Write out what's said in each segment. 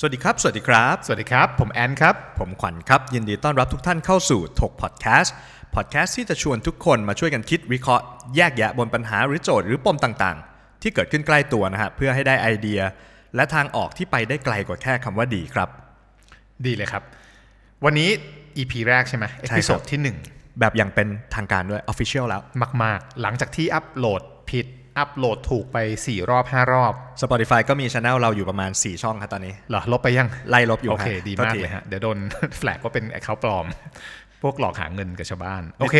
สวัสดีครับ สวัสดีครับ สวัสดีครับ ผมแอนครับ ผมขวัญครับ ยินดีต้อนรับทุกท่านเข้าสู่ถกพอดแคสต์ พอดแคสต์ที่จะชวนทุกคนมาช่วยกันคิดวิเคราะห์ แยกแยะบนปัญหาหรือโจทย์หรือปมต่างๆ ที่เกิดขึ้นใกล้ตัวนะฮะ เพื่อให้ได้ไอเดีย และทางออกที่ไปได้ไกลกว่าแค่คำว่าดีครับ ดีเลยครับ วันนี้ EP แรกใช่ไหมเอใช่พิคโซรัดบที่แบบอย่างเป็นทางการด้วย Official แล้ว1มาก ๆ หลังจากที่อัปโหลดผิด อัปโหลดถูกไป 4 รอบ 5 รอบ Spotify ก็มีช anel เราอยู่ประมาณ 4 ช่องครับตอนนี้เหรอลบไปยัง ไล่ลบอยู่โอเคฮะดีโทษมากทีเลยฮะ เดี๋ยวโดนแฟลกว่าเป็นแอคเคาท์ปลอม พวกหลอกหาเงินกับชาวบ้าน โอเค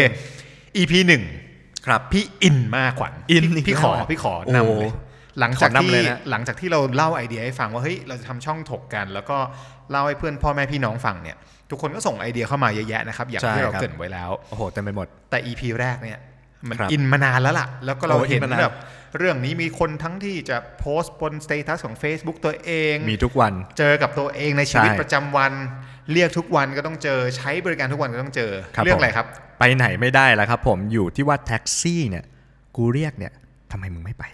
EP 1ครับพี่อินมากขวัญอินพี่อีกพี่ขอแล้วอะพี่ขอโอ้นำเลยหลังจากขอนำที่เลยนะหลังจากที่เราเล่าไอเดียให้ฟังว่าเฮ้ยเราจะทำช่องถกกัน แล้วก็เล่าให้เพื่อนพ่อแม่พี่น้องฟังเนี่ยทุกคนก็ส่งไอเดียเข้ามาเยอะแยะนะครับอย่างที่เราเกรินไว้แล้วโอ้โหเต็มไปหมดแต่ EP แรกเนี่ย มันครับ in มานานแล้วล่ะ แล้วก็เราโอ้ in เห็นมานานแบบเรื่องนี้มีคนทั้งที่จะโพสต์บน status ของ Facebook ตัวเอง มีทุกวันเจอกับตัวเองในชีวิตใช่ประจำวัน เรียกทุกวันก็ต้องเจอใช้บริการทุกวันก็ต้องเจอครับเรื่องผมอะไรครับ ไปไหนไม่ได้แล้วครับ ผมอยู่ที่ว่าแท็กซี่เนี่ยกูเรียกเนี่ยทำไมมึงไม่ไป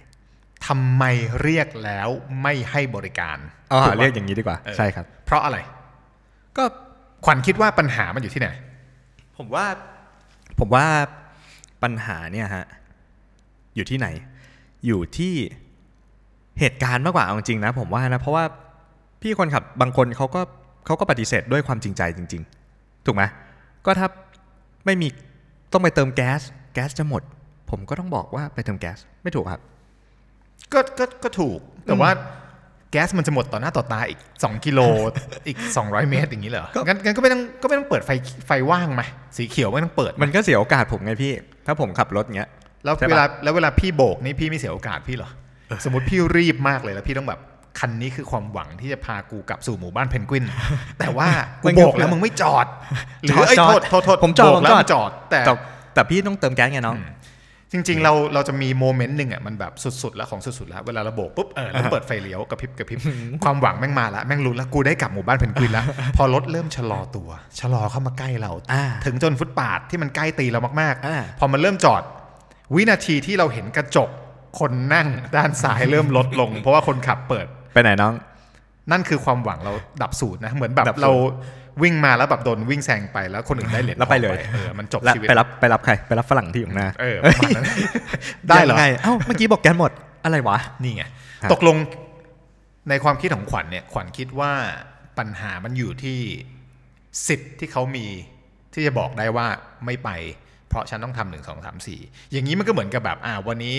ทำไมเรียกแล้วไม่ให้บริการอ๋อถูกปะเรียกอย่างนี้ดีกว่าเออใช่ครับ เพราะอะไร ก็ขวัญคิดว่าปัญหามันอยู่ที่ไหน ผมว่า ผมว่า ปัญหาเนี่ยฮะอยู่ที่ไหน อยู่ที่เหตุการณ์มากกว่าเอาจริงๆนะผมว่านะเพราะว่าพี่คนขับบางคนเขาก็เขาก็ปฏิเสธด้วยความจริงใจจริง ๆ ถูกไหมก็ถ้าไม่มีต้องไปเติมแก๊ส แก๊สจะหมด ผมก็ต้องบอกว่าไปเติมแก๊สไม่ถูกครับ ก็ก็ก็ถูกแต่ว่าแก๊สมันจะหมดต่อหน้าต่อตาอีก 2 กิโลอีก 200 เมตรอย่างนี้เหรอก็งั้นงั้นก็ไม่ต้องก็ไม่ต้องเปิดไฟไฟว่างไหมสีเขียวไม่ต้องเปิด มันก็เสียโอกาสผมไงพี่ ถ้าผมขับรถเงี้ยแล้วใช่ปะเวลาแล้วเวลาพี่โบกนี่พี่ไม่เสียโอกาสพี่เหรอสมมติพี่รีบมากเลยแล้วพี่ต้องแบบคันนี้คือความหวังที่จะพากูกลับสู่หมู่บ้านเพนกวิน แต่ว่ากูโบกแล้วมึงไม่จอดหรือเอ้ยจอดโทษโทษโทษผมจอดโบกแล้วผมจอดไม่จอดแต่แต่แต่พี่ต้องเติมแก๊สไงน้อง จริง ๆ เราเราจะมีโมเมนต์หนึ่งอะมันแบบสุดๆแล้วของสุดๆแล้วเวลาเราโบกปุ๊บเออแล้วเปิดไฟเลี้ยวกระพริบกระพริบความหวังแม่งมาละแม่งรู้แล้วกูได้กลับหมู่บ้านเพนกวินแล้วพอรถเริ่มชะลอตัวชะลอเข้ามาใกล้เราอ่าถึงจนฟุตปาดที่มันใกล้ตีเรามากอ่าๆพอมันเริ่มจอด วินาทีที่เราเห็นกระจกคนนั่งด้านซ้ายเริ่มลดลง เพราะว่าคนขับเปิดไปไหนน้อง นั่นคือความหวังเราดับสูตรนะเหมือนแบบดับสูตรเรา วิ่งมาแล้วแบบโดนวิ่งแซงไปแล้วคนอื่นได้เหรียญแล้วไปเลยทองเออมันจบแล้วชีวิตไปรับไปรับใครไปรับฝรั่งที่อยู่ข้างหน้าเออประมาณนั้นได้เหรอยังงเอ้าเมื่อกี้บอกแกนหมดอะไรวะนี่ไงครับตกลงในความคิดของขวัญเนี่ยขวัญคิดว่าปัญหามันอยู่ที่สิทธิ์ที่เขามีที่จะบอกได้ว่าไม่ไป เพราะฉันต้องทำหนึ่งสองสามสี่อย่างนี้มันก็เหมือนกับแบบอ่าวันนี้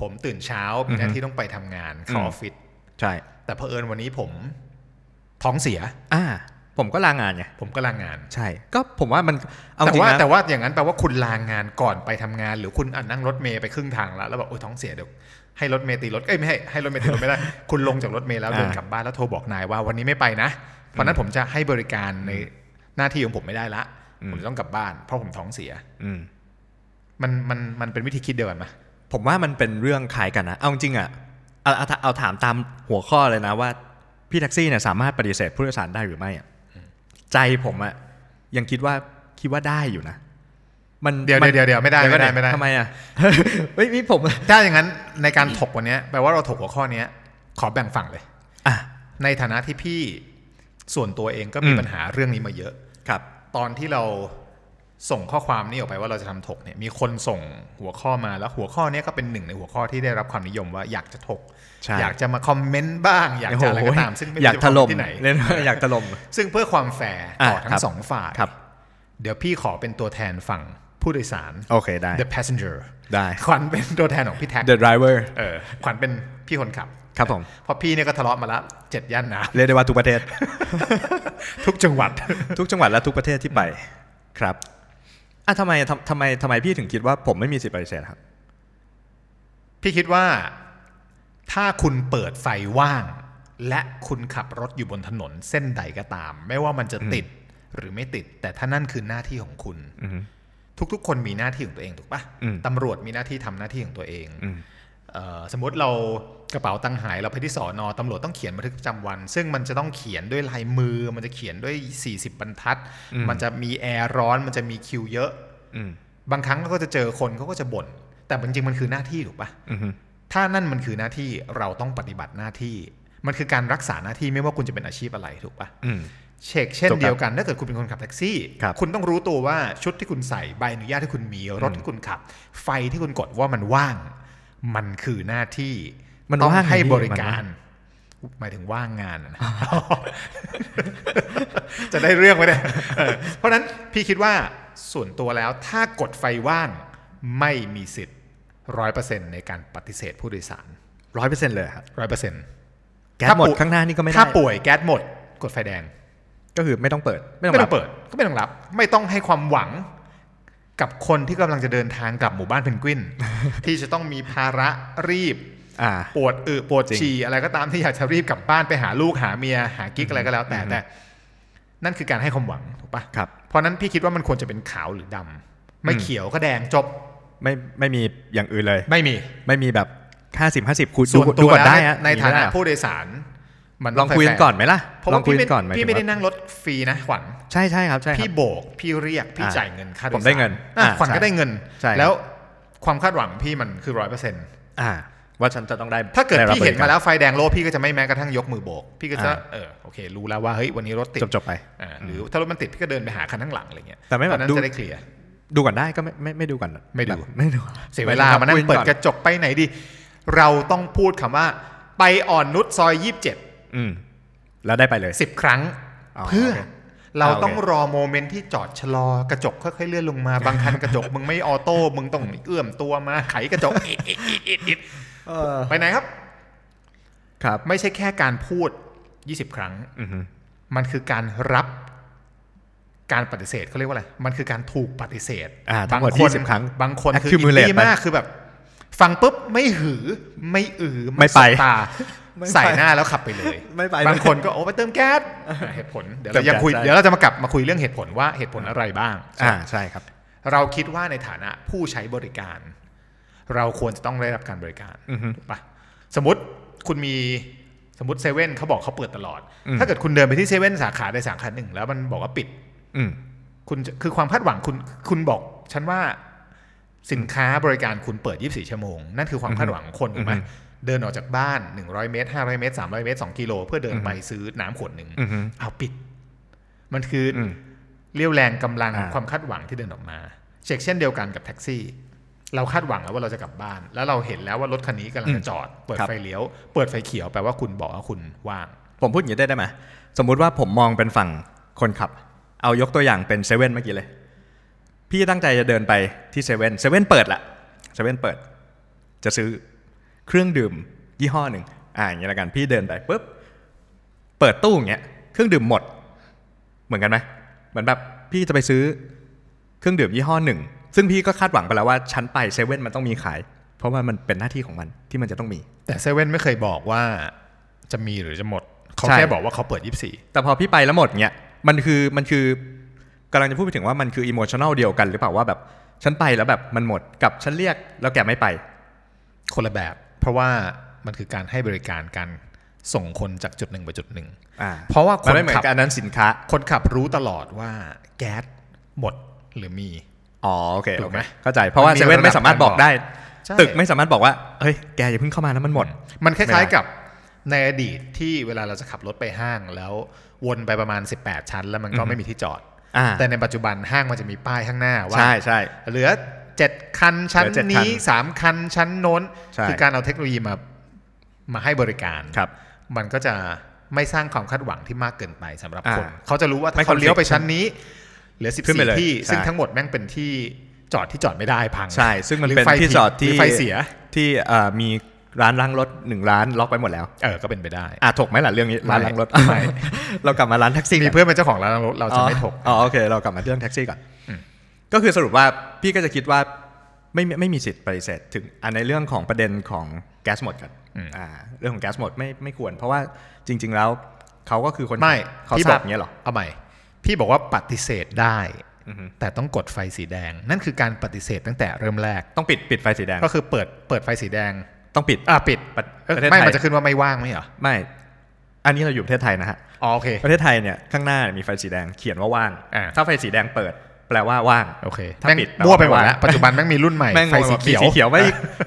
ผมตื่นเช้ามีหน้าที่ต้องไปทำงานเข้าออฟฟิศใช่ แต่เผอิญวันนี้ผมท้องเสีย อ่า ผมก็ลางานไงผมก็ลางงาน ใช่ ก็ผมว่ามันเอาจแต่ริงว่านะแต่ว่าอย่างนั้นแปลว่าคุณลางานก่อนไปทำงาน หรือคุณอะนั่งรถเมย์ไปครึ่งทางแล้วแล้วแบบโอ้ยท้องเสียเดี๋ยวให้รถเมย์ตีรถเอ้ยไม่ให้ให้รถเมย์ตีรถไม่ได้ คุณลงจากรถเมย์แล้วเดินกลับบ้านแล้วโทรบอกนายว่าวันนี้ไม่ไปนะ เพราะนั้นผมจะให้บริการในหน้าที่ของผมไม่ได้ละผมจะต้องกลับบ้าน เพราะผมท้องเสีย อืมมันมันมันเป็นวิธีคิดเดียวกันไหมผมว่ามันเป็นเรื่องคล้ายกันนะเอาจริงๆอะเอาเอาเอาถามตามหัวข้อเลยนะว่าพี่แท็กซี่เนี่ยสามารถปฏิเสธผู้โดยสารได้หรือไม่อะ ใจผมอะยังคิดว่าคิดว่าได้อยู่นะมันเดี๋ยวมันเดี๋ยวเดี๋ยวไม่ได้เยวก่อนไม่ได้ไม่ได้ทำไมอะเฮ้ยนี่ผมถ้าอย่างนั้นในการถกวันเนี้ยแปลว่าเราถกหัวข้อเนี้ยขอแบ่งฝั่งเลยอะในฐานะที่พี่ส่วนตัวเองก็มีอืมปัญหาเรื่องนี้มาเยอะครับ ตอนที่เราส่งข้อความนี้ออกไปว่าเราจะทำถกเนี่ยมีคนส่งหัวข้อมาแล้วหัวข้อเนี้ยก็เป็นหนึ่งในหัวข้อที่ได้รับความนิยมว่าอยากจะถกใช่ อยากจะมาคอมเมนต์บ้าง อยากจะอะไรก็ตาม ซึ่งไม่รู้อยากถล่มจะที่ไหนเล่นว่าอยากถล่มซึ่งเพื่อความแฟร์ต่ออะทั้ครังบสองฝ่ายครับเดี๋ยวพี่ขอเป็นตัวแทนฝั่งผู้โดยสารโอเคได้ the passenger ได้ขวัญเป็นตัวแทนของพี่แท็ก The driver เออขวัญเป็นพี่คนขับครับผมเพราะพี่เนี่ยก็ทะเลาะมาละเจ็ดย่านน้เรียกได้ว่าทุกประเทศำทุกจังหวัด ทุกจังหวัดและทุกประเทศที่ไปครับอะทำไมทำทำไมทำไมพี่ถึงคิดว่าผมไม่มีสิทธิ์ปฏิเสธครับ พี่คิดว่า ถ้าคุณเปิดไฟว่าง และคุณขับรถอยู่บนถนนเส้นใดก็ตาม ไม่ว่ามันจะติดหรือไม่ติด แต่ถ้านั่นคือหน้าที่ของคุณอือฮึทุกๆ คนมีหน้าที่ของตัวเองถูกปะอืมตำรวจมีหน้าที่ทำหน้าที่ของตัวเองอืมเอ่อสมมติเรากระเป๋าตังค์หายเราไปที่สอนอตำรวจต้องเขียนบันทึกประจำวัน ซึ่งมันจะต้องเขียนด้วยลายมือ มันจะเขียนด้วย 40 บรรทัด มันจะมีแอร์ร้อน มันจะมีคิวเยอะอืมบางครั้งก็จะเจอคนเขาก็จะบ่นแต่จริงๆมันคือหน้าที่ถูกปะอือฮึ ถ้านั่นมันคือหน้าที่เราต้องปฏิบัติหน้าที่ มันคือการรักษาหน้าที่ไม่ว่าคุณจะเป็นอาชีพอะไรถูกปะอืมเช็คเช่นถูกครับเดียวกันถ้าเกิดคุณเป็นคนขับแท็กซี่ครับคุณต้องรู้ตัวว่าชุดที่คุณใส่ใบอนุญาตที่คุณมีรถที่คุณขับ ไฟที่คุณกดว่ามันว่าง มันคือหน้าที่มันต้องว่างให้ไงพี่บริมันกาว่ารหมายถึงว่างงานอะนะจะได้เรื่องไหมเนี่ยเออเพราะฉะนั้นพี่คิดว่าส่วนตัวแล้วถ้ากดไฟว่างไม่มีสิทธิ์ ร้อยเปอร์เซ็นในการปฏิเสธผู้โดยสารร้อยเปอร์เซ็นต์เลยครับร้อยเปอร์เซ็นต์แก๊สหมดข้างหน้านี่ก็ไม่ได้ถ้าป่วยแก๊สหมดกดไฟแดง ก็คือไม่ต้องเปิด ไม่ต้องไม่ต้รัอบงเปิด ก็ไม่ต้องรับ ไม่ต้องให้ความหวังกับคนที่กำลังจะเดินทางกลับหมู่บ้านเพนกวิน ที่จะต้องมีภาระรีบอ่าปวดอึปวดจริงฉี่อะไรก็ตามที่อยากจะรีบกลับบ้านไปหาลูกหาเมียหากิ๊กอะไรก็แล้วแต่แต่นั่นคือการให้ความหวังถูกปะครับเพราะนั้นพี่คิดว่ามันควรจะเป็นขาวหรือดำไม่อืมเขียวก็แดงจบ ไม่ไม่มีอย่างอื่นเลย ไม่มีไม่มีแบบห้าสิบห้าสิบคูณส่วนดูตัวก่อนแล้วได้ในฮะในฐานะมีไหมผู้โดยสาร มันลองคุยกันก่อนไหมล่ะเพราะลอว่างคุยพี่กันก่อนหมายพี่ถึงไม่ได้ว่านั่งรถฟรีนะขวัญใช่ใช่ครับใช่ครับพี่โบกพี่เรียกพี่อ่าจ่ายเงินค่าโดยผสารมได้เงินอะอ่าขวัญใช่ก็ได้เงินใช่แล้วความคาดหวังพี่มันคือร้อยเปอร์เซ็นต์อ่าว่าฉันจะต้องได้ ถ้าเกิดไรับพี่เห็นบริกรมาแล้วไฟแดงโลพี่ก็จะไม่แม้กระทั่งยกมือโบก พี่ก็จะอ่าเออโอเค รู้แล้วว่าเฮ้ยวันนี้รถติดจบจบไปอ่าหรือถ้ารถมันติดพี่ก็เดินไปหาคันข้างหลังอะไรเงี้ยแต่ไม่แบบตอนนั้นดูจะได้ clear ดูก่อนได้ก็ไม่ไม่ไม่ดูก่อนไม่ดู แบบไม่ดูเสียเวลามานั่งเปิดกระจกไปไหนดี เราต้องพูดคำว่า ไปอ่อนนุชซอยยี่สิบเจ็ดอืมแล้วได้ไปเลยสิบครั้ง อ๋อเพื่อโอเคเราโอเค ต้องรอ moment ที่จอดชะลอกระจกค่อยๆเลื่อนลงมา บางคันกระจก มึงไม่ auto มึงต้องเอื้อมตัวมาไขกระจกอิดอิดอิดอิดอิดเออไปไหนครับ ครับไม่ใช่แค่การพูด 20 ครั้ง อือฮึมันคือการรับ การปฏิเสธเขาเรียกว่าอะไร มันคือการถูกปฏิเสธอ่าทั้งหมดบางคน20ครั้ง บางคนคืออิน accumulate ดี้ไปมากคือแบบ ฟังปุ๊บไม่หือ ไม่อือ ไม่ไปสบตาไม่ไปใส่หน้าแล้วขับไปเลย ไม่ไป บางคนก็โอ้ไปเติมแก๊สเหตุผล เดี๋ยวเราเติมยังคุยแก๊สใช่เดี๋ยวเราจะมากลับมาคุยเรื่องเหตุผลว่าเหตุผลอะไรบ้าง อ่า ใช่ครับ เราคิดว่าในฐานะผู้ใช้บริการ เราควรจะต้องได้รับการบริการอือฮึถูกปะสมมติคุณมีสมมติเซเว่นเขาบอกเขาเปิดตลอดอืมถ้าเกิดคุณเดินไปที่เซเว่นสาขาใดสาขาหนึ่งแล้วมันบอกว่าปิด อืมคุณจะคือความคาดหวังคุณคุณบอกฉันว่าสินค้าบริการคุณเปิด 24 ชั่วโมง นั่นคือความคาดหวังของคนถูกไหมอือฮึเดินออกจากบ้าน 100 เมตร 500 เมตร 300 เมตร 2 กิโล เพื่อเดินไปซื้อน้ำขวดหนึ่งอือฮึเอาปิด มันคือออืมเรียวแรงกำลังอ่าความคาดหวังที่เดินออกมา เช็คเช่นเดียวกันกับแท็กซี่ เราคาดหวังแล้วว่าเราจะกลับบ้าน แล้วเราเห็นแล้วว่ารถคันนี้กำลังจะจอด เปิดครับไฟเลี้ยว เปิดไฟเขียวแปลว่าคุณบอกว่าคุณว่าง ผมพูดอย่างนี้ได้ได้ไหมสมมุติว่าผมมองเป็นฝั่งคนขับ เอายกตัวอย่างเป็นเซเว่นเมื่อกี้เลย พี่ตั้งใจจะเดินไปที่เซเว่นเซเว่นเปิดละเซเว่นเปิด จะซื้อเครื่องดื่มยี่ห้อหนึ่งอ่าอย่างนี้ละกันพี่เดินไปปุ๊บเปิดตู้อย่างเงี้ยเครื่องดื่มหมด เหมือนกันไหมเหมือนแบบพี่จะไปซื้อเครื่องดื่มยี่ห้อหนึ่งซึ่งพี่ก็คาดหวังไปแล้วว่าชั้นไปเซเว่นมันต้องมีขาย เพราะว่ามันเป็นหน้าที่ของมันที่มันจะต้องมี แต่เซเว่นไม่เคยบอกว่าจะมีหรือจะหมด เขาใช่แค่บอกว่าเขาเปิด 24 แต่พอพี่ไปแล้วหมดเงี้ย มันคือมันคือกำลังจะพูดไปถึงว่ามันคืออิโมชัน a ลเดียวกันหรือเปล่าว่าแบบฉันไปแล้วแบบมันหมดกับฉันเรียกแล้วแกไม่ไป คนละแบบ เพราะว่ามันคือการให้บริการการส่งคนจากจุดหนึ่งไปจุดหนึ่งอ่าเพราะว่าคมันนไม่เหมือขับนกันอันนั้นสินค้า คนขับรู้ตลอดว่าแก๊สหมดหรือมี อ๋อโอเคถูโอกเคไหมเข้าใจเพราะว่ามันมีเซเว่นไม่สามารถบอกได้ใช่ตึกไม่สามารถบอกว่าเฮ้ยแกอย่าเพิ่งเข้ามาแล้วมันหมด มันคไม่ล้ายได้ๆกับ ในอดีตที่เวลาเราจะขับรถไปห้างแล้ววนไปประมาณ 18 ชั้น แล้วมันก็ไม่มีที่จอดอ่าแต่ในปัจจุบันห้างมันจะมีป้ายข้างหน้าว่าใช่ใช่เหลือ 7 คันชั้นเหลือ7คันนี้ 3 คันชั้นโน้นใช่คือการเอาเทคโนโลยีมามาให้บริการครับ มันก็จะไม่สร้างความคาดหวังที่มากเกินไปสำหรับอ่าคน เขาจะรู้ว่าไม่ถ้าเขา conflict เลี้ยวไปชั้นนี้ เหลือขึ้นไปเลย14 ที่ใช่ซึ่งทั้งหมดแม่งเป็นที่จอดที่จอดไม่ได้พังใช่ ซึ่งมันหรือเป็นไฟที่ผิจอดหรืที่ไฟเสียที่เอ่อมี ร้านล้างรถหนึ่งร้านล็อกไปหมดแล้วเออก็เป็นไปได้อะถกไหมล่ะเรื่องนี้ร้านล้างรถไม่เรากลับมาร้านแท็กซี่มีกันเพื่อนเป็นเจ้าของร้านรถเราจะไม่ถกอ๋อโอเคเรากลับมาเรื่องแท็กซี่ก่อนอืมก็คือสรุปว่าพี่ก็จะคิดว่าไม่ไม่ไม่มีสิทธิ์ปฏิเสธถึงอันในเรื่องของประเด็นของแก๊สหมดกันอ่าเรื่องของแก๊สหมดไม่ไม่ควร เพราะว่าจริง ๆ แล้วเขาก็คือคนไม่เขาพี่ทบราอบกอย่างเงี้ยเหรอเอาใหม่พี่บอกว่าปฏิเสธได้อือฮึแต่ต้องกดไฟสีแดง นั่นคือการปฏิเสธตั้งแต่เริ่มแรกต้องปิดปิดไฟสีแดงก็คือเปิดเปิดไฟสีแดง ต้องปิดอะปิดประเอ้ยประเทศไม่ไทยมันจะขึ้นว่าไม่ว่างไหมเหรอไม่ อันนี้เราอยู่ประเทศไทยนะฮะอ๋อโอเคประเทศไทยเนี่ยข้างหน้าเนี่ยมีไฟสีแดงเขียนว่าว่างอ่าถ้าไฟสีแดงเปิด แปลว่าว่างโอเคถ้าแม่งปิดมั่วไปหมดแปลว่าแล้วปัจจุบันแม่งมีรุ่นใหม่แม่งไฟสีเขียวสีเขียวไม่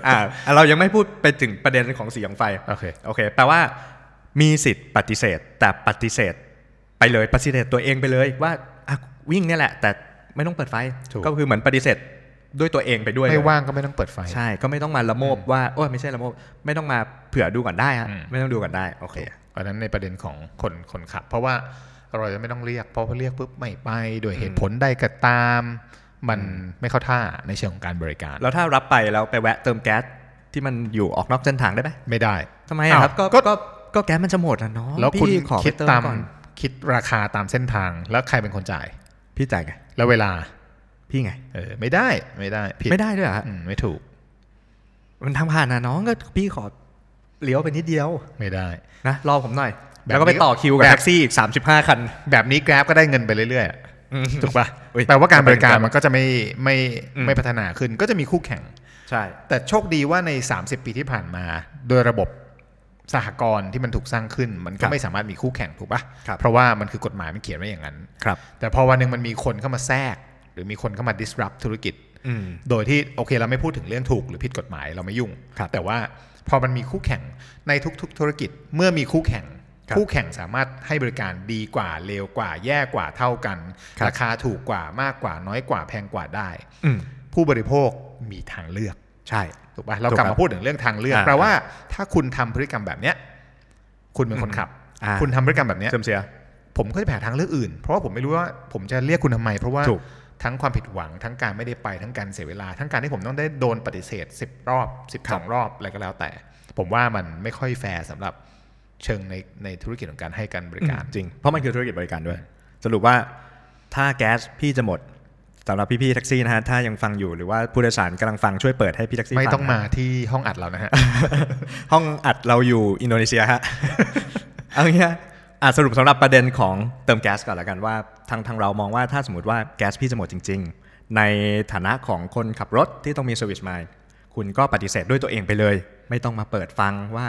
อ่าเรายังไม่พูดไปถึงประเด็นของสีของไฟโอเคโอเคแปลว่ามีสิทธิ์ปฏิเสธ แต่ปฏิเสธ ไปเลยปฏิเสธตัวเองไปเลยว่าอะวิ่งเนี่ยแหละ แต่ไม่ต้องเปิดไฟถูกก็คือเหมือนปฏิเสธ ด้วยตัวเองไปด้วยไม่เลยว่างก็ไม่ต้องเปิดไฟ ใช่ก็ไม่ต้องมาละโมบว่าโอ้ยไม่ใช่ละโมบไม่ต้องมาเผื่อดูก่อนได้ฮะอืมไม่ต้องดูก่อนได้โอเคเพราะฉะนั้นในประเด็นของคนคนขับ เพราะว่าเราจะไม่ต้องเรียกเพราะพอเรียกปุ๊บไม่ไปโดยเหตุผลใดก็ตาม มันไม่เข้าท่าในเชิงของการบริการ แล้วถ้ารับไปแล้วไปแวะเติมแก๊สที่มันอยู่ออกนอกเส้นทางได้ไหมไม่ได้ทำไมอะครับอ้าวก็ก็ก็ก็แก๊สมันจะหมดอะเนาะแล้วคุณพี่ขอไปคิดเติมตามก่อนคิดราคาตามเส้นทางแล้วใครเป็นคนจ่าย พี่จ่ายไงแล้วเวลา พี่ไง เออไม่ได้ไม่ได้ผิดไม่ได้ด้วยเหรอฮะอืมไม่ถูก มันทางผ่านนะน้องก็พี่ขอเลี้ยวไปนิดเดียว ไม่ได้นะรอผมหน่อยแบบแล้วก็ไปนี้ต่อคิวกับแบบแท็กซี่อีก35คัน แบบนี้ Grab ก็ได้เงินไปเรื่อยๆถูกปะอุ๊ยแปลว่าการบริการจะไปมันก็จะไม่ไม่อืมไม่พัฒนาขึ้นก็จะมีคู่แข่งใช่ แต่โชคดีว่าใน 30 ปีที่ผ่านมา โดยระบบสหกรณ์ที่มันถูกสร้างขึ้น มันก็ไม่สามารถมีคู่แข่งถูกปะครับเพราะว่ามันคือกฎหมายมันเขียนไว้อย่างนั้นครับแต่พอวันหนึ่งมันมีคนเข้ามาแทรก หรือมีคนเข้ามา disrupt ธุรกิจอืมโดยที่โอเคเราไม่พูดถึงเรื่องถูกหรือผิดกฎหมายเราไม่ยุ่งครับแต่ว่าพอมันมีคู่แข่งในทุกๆ ธุรกิจเมื่อมีคู่แข่งครับคู่แข่งสามารถให้บริการดีกว่าเร็วกว่า แย่กว่าเท่ากันครับราคาถูกกว่ามากกว่า น้อยกว่าแพงกว่าได้อืมผู้บริโภคมีทางเลือกใช่ถูกปะเราถูกกลับครัมาบพูดถึงเรื่องทางเลือกอ่าแปลว่าถ้าคุณทำพฤติกรรมแบบเนี้ยคุณเป็นคนขับอ่าคุณทำพฤติกรรมแบบเนี้ยเสื่อมเสียผมก็จะไปหาทางเลือกอื่น เพราะว่าผมไม่รู้ว่าผมจะเรียกคุณทำไม เพราะว่าถูก ทั้งความผิดหวังทั้งการไม่ได้ไปทั้งการเสียเวลา ทั้งการที่ผมต้องได้โดนปฏิเสธ 10 รอบ 12 รอบอะไรก็แล้วแต่ ผมว่ามันไม่ค่อยแฟร์สำหรับเชิงในในธุรกิจของการให้การบริการจริง เพราะมันคือธุรกิจบริการด้วย สรุปว่าถ้าแก๊สพี่จะหมดสำหรับพี่ๆแท็กซี่นะฮะถ้ายังฟังอยู่หรือว่าผู้โดยสารกำลังฟังช่วยเปิดให้พี่แท็กซี่ไม่ฟัต้องมาที่ห้องอัดเรานะฮะ ห้องอัดเราอยู่อินโดนีเซียฮะเอางี้ฮะ อะสรุปสำหรับประเด็นของเติมแก๊สก่อนละกันว่าทางทางเรามองว่าถ้าสมมติว่าแก๊สพี่จะหมดจริง ๆ ในฐานะของคนขับรถที่ต้องมี Service Mind คุณก็ปฏิเสธด้วยตัวเองไปเลย ไม่ต้องมาเปิดฟังว่า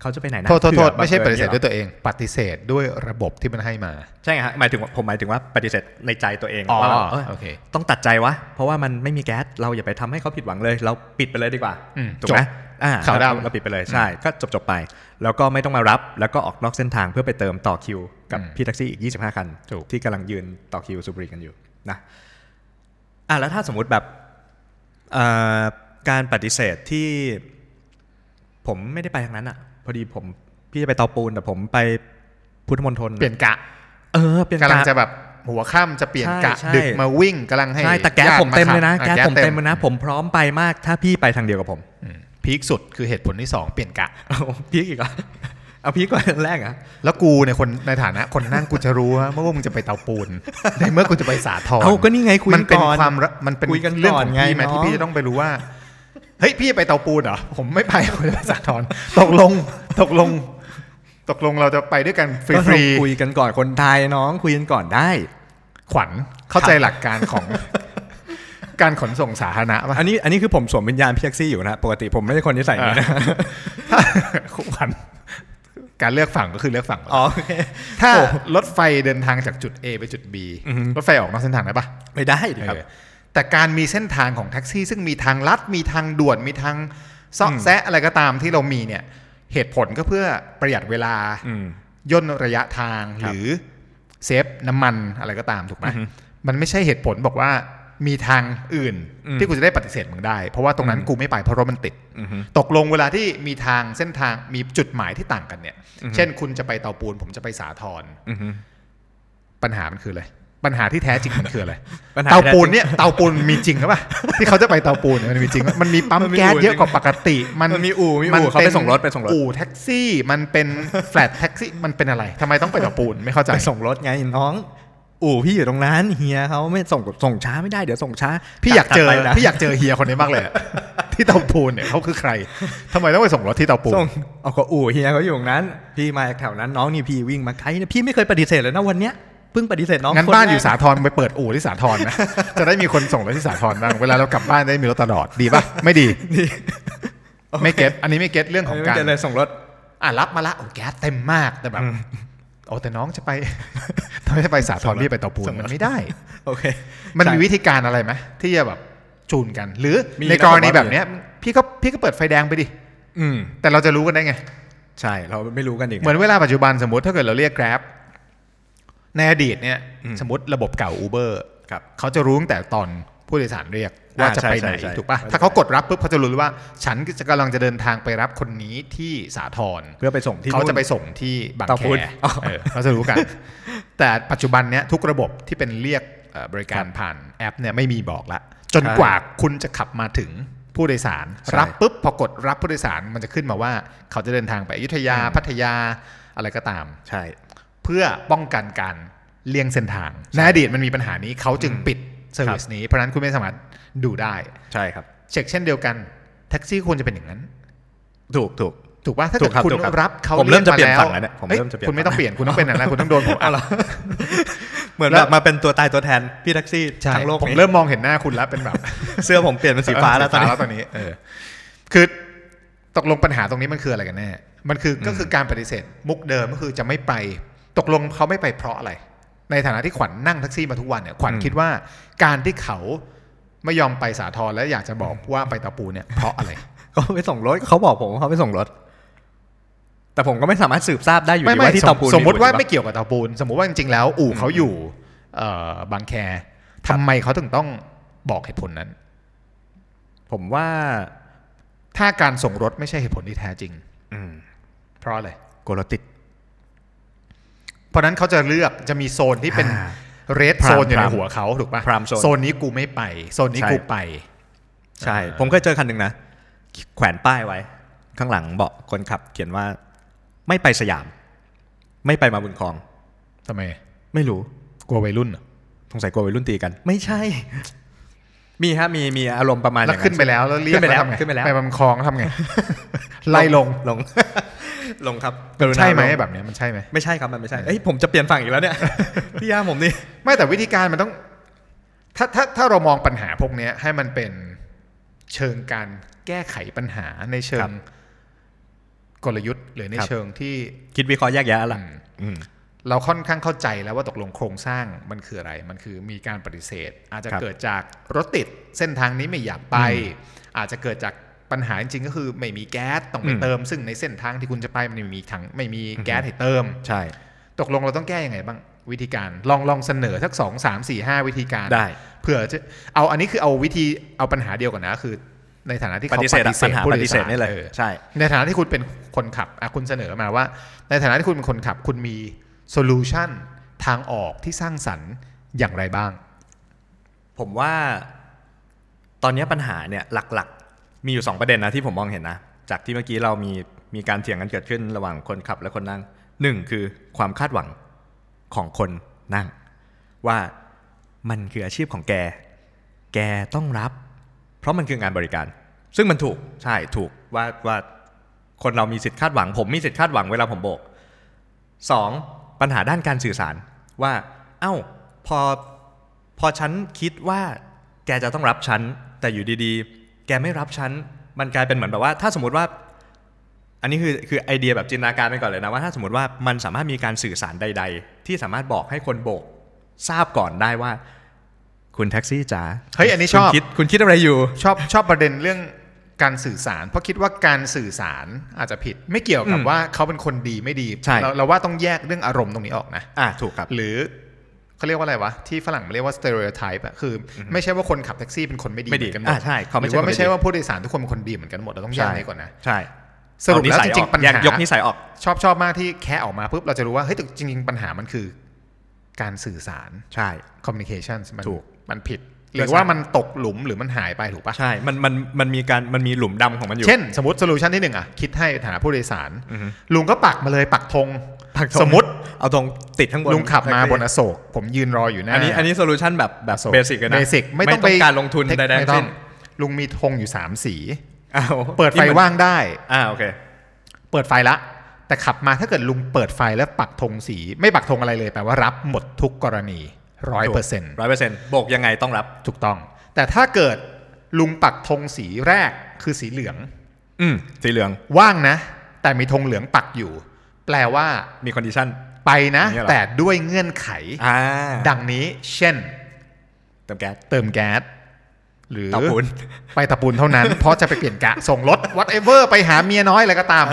เขาจะไปไหนนะโทษโทษโทษผื่อไม่ใช่ปฏิเสธบังด้อิญวยตัวเอง ปฏิเสธด้วยระบบที่มันให้มา ใช่ไงฮะหมายถึงว่าผมหมายถึงว่าปฏิเสธในใจตัวเองอ๋อว่าแบบเอ้ยโอเคต้องตัดใจวะเพราะว่ามันไม่มีแก๊สเราอย่าไปทำให้เขาผิดหวังเลย เราปิดไปเลยดีกว่าอืมถูกไหมจบอ่า ข่าวดำเราปิดไปเลยใช่ก็จบจบๆไป แล้วก็ไม่ต้องมารับแล้วก็ออกนอกเส้นทางเพื่อไปเติมต่อคิว กับอืมพี่แท็กซี่อีก 25 คันถูกที่กำลังยืนต่อคิวสูบบุหรี่กันอยู่นะอะแล้วถ้าสมมุติแบบเอ่อการปฏิเสธที่ผมไม่ได้ไปทางนั้นอะ พอดีผมพี่จะไปเตาปูนแต่ผมไปพุทธมณฑลเปลี่ยนกะ เออเปลี่ยนกำลังกะจะแบบหัวค่ำจะเปลี่ยนกะใช่ใช่ดึกมาวิ่งกำลังให้ใช่แต่แก๊สญาติผมเต็มเลยนะขับแก๊สอะผมเต็มเลยนะ ผมพร้อมไปมากถ้าพี่ไปทางเดียวกับผมอืม พีคสุดคือเหตุผลที่สองเปลี่ยนกะเอาพีกอีกเหรอเอาพีกก่อนแรกเหรอะแล้วกูเนี่ยคนในฐานะคนนั่งกูจะรู้ว่าเมื่อมึงจะไปเตาปูนในเมื่อกูจะไปสาทรเอาก็นี่ไงคุยมันเป็นก่อนความระมันเป็นคุยกันเรื่องก่ขออนงไงพี่ไหมน้องที่พี่จะต้องไปรู้ว่าเฮ้ยพี่จะไปเตาปูนเหรอผมไม่ไปผมจะไปสาทรตกลงตกลง ตกลงเราจะไปด้วยกันฟก็รีต้องคุยกันก่อนคนไทยน้องคุยกันก่อนได้ๆขวัญเข้าใจหลักการของ การขนส่งสาธารณะป่ะอันนี้อันนี้คือผมสวมวิญญาณพี่แท็กซี่อยู่นะ ปกติผมไม่ใช่คนที่ใส่อย่างนี้นะถ้าขวัญการเลือกฝั่งก็คือเลือกฝั่งอ๋อโอเคถ้ารถไฟเดินทางจากจุด A ไปจุด B อือฮึรถไฟออกนอกเส้นทางได้ปะไม่ได้ดิครับเออแต่การมีเส้นทางของแท็กซี่ ซึ่งมีทางลัด มีทางด่วน มีทางซอกอืมแซะอะไรก็ตามที่เรามีเนี่ย เหตุผลก็เพื่อประหยัดเวลาอืมย่นระยะทางครัหบรือเซฟน้ำมันอะไรก็ตามถูกไหมอือฮึมันไม่ใช่เหตุผลบอกว่า มีทางอื่นอืมที่กูจะได้ปฏิเสธมึงได้ เพราะว่าตรงนั้นอืมกูไม่ไปเพราะรถมันติดอือฮึตกลงเวลาที่มีทางเส้นทางมีจุดหมายที่ต่างกันเนี่ยอือฮึเช่นคุณจะไปเตาปูน ผมจะไปสาทรอือฮึปัญหามันคืออะไรปัญหาที่แท้จริงมันคืออะไรปัญหาเตาปูนเนี่ยเตาปูนมีจริงหรือเปล่าที่เขาจะไปเตาปูนเนี่ยมันมีจริงไหมมันมีปั๊มมันมีแก๊สอู่เยอะกว่าปกติมันมันมีอู่มีอู่เขาไปส่งรถไปส่งรถอู่แท็กซี่ มันเป็นแฟลตแท็กซี่มันเป็นอะไรทำไมต้องไปเตาปูนไม่เข้าใจไปส่งรถไงน้อง อู่พี่อยู่ตรงนั้นเฮียเขาไม่ส่งส่งช้าไม่ได้เดี๋ยวส่งช้า พี่อยากเจอถัดไปนะพี่อยากเจอเฮียคนนี้มากเลยอะที่เตาปูนเนี่ยเขาคือใครทำไมต้องไปส่งรถที่เตาปูนส่งเอาก็อู่เฮียเขาอยู่ตรงนั้น พี่มาจากแถวนั้นน้องนี่พี่วิ่งมาไกลเนี่ยพี่ไม่เคยปฏิเสธเลยนะวันเนี้ยเพิ่งปฏิเสธน้องงั้นคบ้านอยู่แรกสาทรไปเปิดอู่ที่สาทรนะจะได้มีคนส่งรถที่สาทรบ้างเวลาเรากลับบ้านได้มีรถตลอดดีป่ะไม่ดีไม่เก็ตอันนี้ไม่เก็ตเรื่องของไม่การเจอเลยส่งรถอะรับมาละโอ้แก๊สเต็มมากแต่แบบโอ้แต่น้องจะไปทำไมจะไปสาทรพี่ไปเตาปูนส่งรถมันไม่ได้ โอเค มันมีใช่วิธีการอะไรไหมที่จะแบบจูนกัน หรือมีในนะกรณีผมว่าแบบเนี้ย พี่ก็พี่ก็เปิดไฟแดงไปดิอืม แต่เราจะรู้กันได้ไง ใช่เราไม่รู้กันอีกเหมือนเวลาปัจจุบันสมมติถ้าเกิดเราเรียก Grab ในอดีตเนี่ยอืมสมมติระบบเก่า Uber ครับเขาจะรู้ตั้งแต่ตอนผู้โดยสารเรียก ว่าอ่าจะไปไหนใช่ใช่ใช่ถูกปะถ้าเขากดรับปุ๊บเขาจะรู้เลยว่า ฉันจะกำลังจะเดินทางไปรับคนนี้ที่สาทรเพื่อไปส่งที่เขานู่นจะไปส่งที่บางเตาแคปูนอ๋อเออเขาจะรู้กัน แต่ปัจจุบันเนี้ยทุกระบบที่เป็นเรียกเอ่อบริการผ่านแอปเนี่ยไม่มีบอกละ จนใช่กว่าคุณจะขับมาถึงผู้โดยสารใช่รับปุ๊บพอกดรับผู้โดยสารมันจะขึ้นมาว่า เขาจะเดินทางไปอยุธยาอืมพัทยาอะไรก็ตาม ใช่ เพื่อป้องกันการเลี่ยงเส้นทางในอดีตมันมีปัญหานี้เขาจึงอืมปิด เซอร์วิสนี้เพราะฉะนั้นคุณไม่สามารถดูได้ใช่ครับ เช็คเช่นเดียวกันแท็กซี่ควรจะเป็นอย่างนั้น ถูกถูกถูกป่ะถ้าถูเกิดกครับคุณถูกครับรับเขาผมเริ่มจะเปลี่ยนรีกฝั่งแล้วเนี่ยผมอ้เริ่มจะเปลี่ยนคุณไม่ต้องเปลี่ยนคุณต้องเป็นอย่างนั้นคุณต้องโดนผมอัดเหมือนแล้แบวบมาเป็นตัวตายตัวแทนพี่แท็กซี่ใช่ทั้งโลกผมนี้เริ่มมองเห็นหน้าคุณแล้วเป็นแบบเสื้อผมเปลี่ยนเป็นสีฟ้าแล้วตอนนี้แล้วตอนนี้เออคือตกลงปัญหาตรงนี้มันคืออะไรกันแน่ มันคือก็คือการปฏิเสธมุกเดิมก็คือจะไม่ไป ตกลงเขาไม่ไปเพราะอะไร ในฐานะที่ขวัญนั่งแท็กซี่มาทุกวันเนี่ยขวัญอืมคิดว่าการที่เขาไม่ยอมไปสาทรและอยากจะบอกว่าไปตะปูเนี่ยเพราะอะไรเขาไปส่งรถเขาบอกผมว่าเขาไปส่งรถ แต่ผมก็ไม่สามารถสืบทราบได้อยู่ไม่ดีไม่ว่าที่สเตามปูนสมมติว่าฝุ่นไม่เกี่ยวกับเตาปูน สมมติว่าจริงๆแล้ว อู่เขาอยู่เอ่อบางแคทำไมเขาถึงต้องบอกเหตุผลนั้น ผมว่าถ้าการส่งรถไม่ใช่เหตุผลที่แท้จริง อืมเพราะอะไรกลัวรถติด เพราะฉะนั้นเขาจะเลือกจะมีโซนที่เป็นอ่าเรดพรามโซนอยู่ในพรามหัวเขาถูกปะพรามโซนโซนนี้กูไม่ไป โซนนี้ใช่กูไป ใช่อ่าผมเคยเจอคันหนึ่งนะ แขวนป้ายไว้ ข้างหลังเบาะคนขับ เขียนว่า ไม่ไปสยาม ไม่ไปมาบุญคลองทำไม ไม่รู้ กลัววัยรุ่นเหรอสงสัยกลัววัยรุ่นตีกัน ไม่ใช่ มีฮะมีมีอารมณ์ประมาณอแล้วย่างขึ้นไปแล้วแล้วเรียกขึ้นไปแล้วทำไงขึ้นไปแล้วไปบำคลองแล้วทำไง ไล่ลงลง ลงครับกรุณาใช่ไหมลงแบบเนี้ยมันใช่ไหมไม่ใช่ครับมันไม่ใช่เอ้ยผมจะเปลี่ยนฝั่งอีกแล้วเนี่ยพี่ยาผมนี่ไม่แต่วิธีการมันต้อง ถ้าถ้าถ้าเรามองปัญหาพวกเนี้ยให้มันเป็นเชิงการแก้ไขปัญหาในเชิครังบกลยุทธ์หรือในครับเชิงที่คิดวิเคราะห์แยกแยะอะไรอืมอืมเราค่อนข้างเข้าใจแล้วว่าตกลงโครงสร้างมันคืออะไร มันคือมีการปฏิเสธ อาจจะครับเกิดจากรถติดเส้นทางนี้ไม่อยากไปอืมอาจจะเกิดจาก ปัญหาจริงๆก็คือไม่มีแก๊สต้องไปอืมเติม ซึ่งในเส้นทางที่คุณจะไปมันไม่มีถังไม่มีอือฮึแก๊สให้เติม ใช่ ตกลงเราต้องแก้ยังไงบ้างวิธีการลองลองเสนอสักสองสามสี่ห้าวิธีการได้เผื่อจะเอาอันนี้คือเอาวิธีเอาปัญหาเดียวก่อนนะคือ ในฐานะที่ปเขาฏิเสธอะปัญหาผู้ปโดฏิยเสสาธรนี่เลยออใช่ ในฐานะที่คุณเป็นคนขับอะคุณเสนอมาว่า ในฐานะที่คุณเป็นคนขับ คุณมีโซลูชันทางออกที่สร้างสรรค์อย่างไรบ้าง ผมว่าตอนนี้ปัญหาเนี่ยหลักๆ มีอยู่สองประเด็นนะที่ผมมองเห็นนะ จากที่เมื่อกี้เรามีมีการเถียงกันเกิดขึ้นระหว่างคนขับและคนนั่งหนึ่งคือความคาดหวังของคนนั่ง ว่ามันคืออาชีพของแก แกต้องรับ เพราะมันคืองานบริการ ซึ่งมันถูกใช่ถูกว่าว่าคนเรามีสิทธิ์คาดหวัง ผมมีสิทธิ์คาดหวังเวลาผมโบกสองปัญหาด้านการสื่อสารว่า เอ้าพอพอฉันคิดว่า แกจะต้องรับฉันแต่อยู่ดีๆ ไม่รับฉันมันกลายเป็นเหมือนแบบว่าถ้าสมมติว่า อันนี้คือคือไอเดียแบบจินตนาการไปก่อนเลยนะว่าถ้าสมมติว่ามันสามารถมีการสื่อสารใด ๆ ที่สามารถบอกให้คนโบก ทราบก่อนได้ว่า คุณแท็กซี่จ๋าเฮ้ยอันนี้ชอบคุณคิดคุณคิดอะไรอยู่ ชอบชอบประเด็นเรื่องการสื่อสาร เพราะคิดว่าการสื่อสารอาจจะผิดไม่เกี่ยวกับอืมว่าเขาเป็นคนดีไม่ดีใช่เราเราว่าต้องแยกเรื่องอารมณ์ตรงนี้ออกนะอ่าถูกครับ หรือ เขาเรียกว่าอะไรวะ ที่ฝรั่งเรียกว่า stereotype อะคือไม่ใช่ว่าคนขับแท็กซี่เป็นคนไม่ดีไม่ดีเหอนกันหมอ่าดใช่เขาหไม่รือใช่ว่าไม่ใช่คนไม่ดีว่าผู้โดยสารทุกคนเป็นคนดีเหมือนกันหมดเราต้องแยกนี้ก่อนนะใช่สรุปแล้วเอาจนิสัยริงออกๆปัญแยกหายกนิสัยออกชอบชอบมากที่แค่ออกมาปุ๊บเราจะรู้ว่าเฮ้ยแต่จริง ๆ ปัญหามันคือ การสื่อสารใช่ communication มันถูกมันผิด หรือว่ามันตกหลุมหรือมันหายไปถูกปะใช่ มันมันมันมีการมันมีหลุมดำของมันอยู่ เช่น สมมติ solution ที่หนึ่งอะคิดให้ฐานะผู้โดยสารอือฮึลุงก็ปักมาเลยปักธงปักธง สมมติเอาตรงติดข้างบนลุงขับมาแท็กซี่บนอโศก ผมยืนรออยู่หน้าอันนี้อันนี้ solution แบบแบบอโศก basic เลยนะ basic ไม่ต้องไปการลงทุน tech ใดๆไม่ทั้งต้อสิ้งนลุงมีธงอยู่สามสีอ้าวเปิดไฟนี่มันว่างได้อ่าโอเคเปิดไฟละ แต่ขับมาถ้าเกิดลุงเปิดไฟแล้วปักธงสี ไม่ปักธงอะไรเลยแปลว่ารับหมดทุกกรณีร้อยเปอร์เซ็นต์ร้อยเปอร์เซ็นต์โบกยังไงต้องรับถูกต้อง แต่ถ้าเกิดลุงปักธงสีแรกคือสีเหลือง อืมสีเหลืองว่างนะ แต่มีธงเหลืองปักอยู่ แปลว่ามี condition ไปนะอย่างเงี้ยเหรอแต่ด้วยเงื่อนไขอ่าดังนี้เช่น เติมแก๊สเติมแก๊สหรือเตาปูนไปเตาปูนเท่านั้น เพราะจะไปเปลี่ยนกะส่งรถ whatever ไปหาเมียน้อยอะไรก็ตาม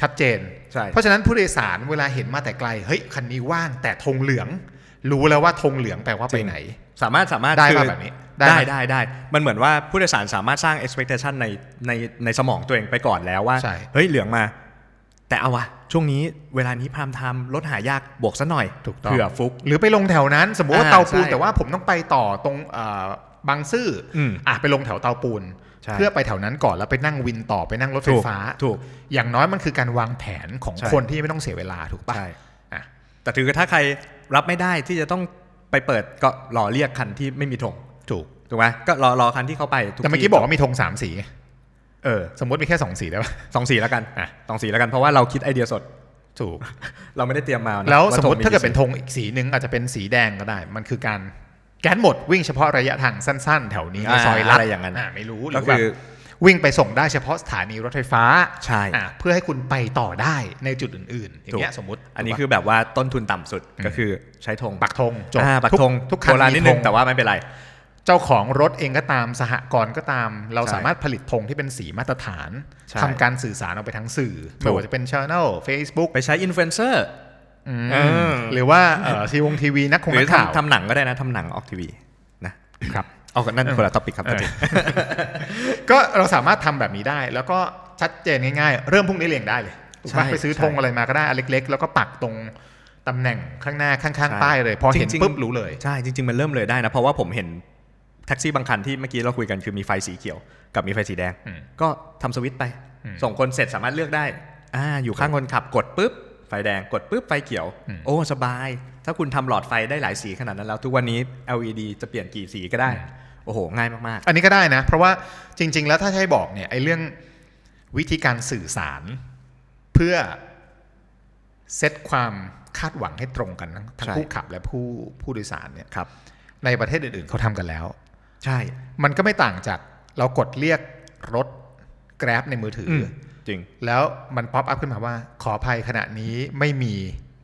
ชัดเจนใช่เพราะฉะนั้นผู้โดยสารเวลาเห็นมาแต่ไกล เฮ้ย คันนี้ว่างแต่ธงเหลือง รู้แล้วว่าธงเหลืองแปลว่าไปไหน สามารถสามารถได้คือป่ะแบบนี้ ได้ได้ไหมได้ได้ มันเหมือนว่าผู้โดยสารสามารถสร้าง expectation ในในในสมองตัวเองไปก่อนแล้วว่าใช่เฮ้ยเหลืองมา แต่เอาวะช่วงนี้เวลานี้พามไทม์รถหายากบวกซะหน่อยถูกต้องเผื่อฟุก หรือไปลงแถวนั้น สมมติว่าอ่าเตาปูนใช่แต่ว่าผมต้องไปต่อตรงเอ่อบางซื่ออมอะไปลงแถวเตาปูนใช่เพื่อไปแถวนั้นก่อนแล้วไปนั่งวินต่อไปนั่งรถไฟถูกฟ้าถูกอย่างน้อยมันคือการวางแผนของใช่คนที่ไม่ต้องเสียเวลาถูกปะใช่อะแต่ถือถ้าใครรับไม่ได้ที่จะต้องไปเปิดก็รอเรียกคันที่ไม่มีธงถูกถูกไหมก็รอรอคันที่เขาไปทุแต่เมื่อกี้ที่บอกว่ามีธงสามสี เออสมมติมีแค่สองสีได้ปะสองสีแล้วกันอะสองสีแล้วกันเพราะว่าเราคิดไอเดียสดถูก เราไม่ได้เตรียมมานะแล้วาสมมติธงถ้าเกิดเป็นสีธงอีกสีหนึ่งอาจจะเป็นสีแดงก็ได้ มันคือการแก๊สหมดวิ่งเฉพาะระยะทางสั้นๆ แถวนี้ในอ่าซอยลัดอะไรอย่างนั้นไม่รู้หรืก็อคืแบบอวิ่งไปส่งได้เฉพาะสถานีรถไฟฟ้าใช่อะเพื่อให้คุณไปต่อได้ในจุดอื่นๆอย่างเงี้ยถูกสมมติ อันนี้ถูกปะคือแบบว่าต้นทุนต่ำสุดก็คือใช้ธงปักธงจบอ่าปักทุธงทุกคันโบราณนิดนึงมีธแต่ว่าไม่เป็นไร เจ้าของรถเองก็ตามสหกรณ์ก็ตาม เราใช่สามารถผลิตธงที่เป็นสีมาตรฐานใช่ทำการสื่อสารออกไปทั้งสื่อถูกไม่ว่าจะเป็นช anel Facebook ไปใช้อินฟลูเอนเซอร์เออหรือว่าเอ่อทีวงทีวีนักคงหรืนัอกข่าวทำทำหนังก็ได้นะทำหนังออกทีวีนะครับเอากันนั่นคนละ topic ครับเออก็เราสามารถทำแบบนี้ได้ แล้วก็ชัดเจนง่ายๆ เริ่มพรุ่งนี้เรียงได้เลยถูกปะใช่ไปซื้อธงใช่อะไรมาก็ได้อันเล็ก ๆ แล้วก็ปักตรงตำแหน่งข้างหน้าข้างใช่ๆป้ายเลย พอเห็นจริงๆปุ๊บรู้เลย ใช่จริง ๆ มันเริ่มเลยได้นะ เพราะว่าผมเห็น แท็กซี่บางคันที่เมื่อกี้เราคุยกันคือมีไฟสีเขียวกับมีไฟสีแดงอืมก็ทำสวิตช์ไปอืมส่งคนเสร็จสามารถเลือกได้อ่าอยู่ข้างคนขับกดปุ๊บไฟแดงกดปุ๊บไฟเขียวอืมโอ้สบาย ถ้าคุณทำหลอดไฟได้หลายสีขนาดนั้นแล้ว ทุกวันนี้ LED จะเปลี่ยนกี่สีก็ได้ โอ้โห ง่ายมากอันนี้ก็ได้นะ เพราะว่าจริง ๆ แล้วถ้าใช้บอกเนี่ยไอ้เรื่องวิธีการสื่อสาร เพื่อเซตความคาดหวังให้ตรงกันทั้งทั้งใช่ผู้ขับและผู้ผู้โดยสารเนี่ยๆครับในประเทศอื่นๆเขาทำกันแล้ว ใช่ มันก็ไม่ต่างจากเรากดเรียกรถ Grab ในมือถืออือมจริง แล้วมัน pop up ขึ้นมาว่า ขออภัยขณะนี้ไม่มี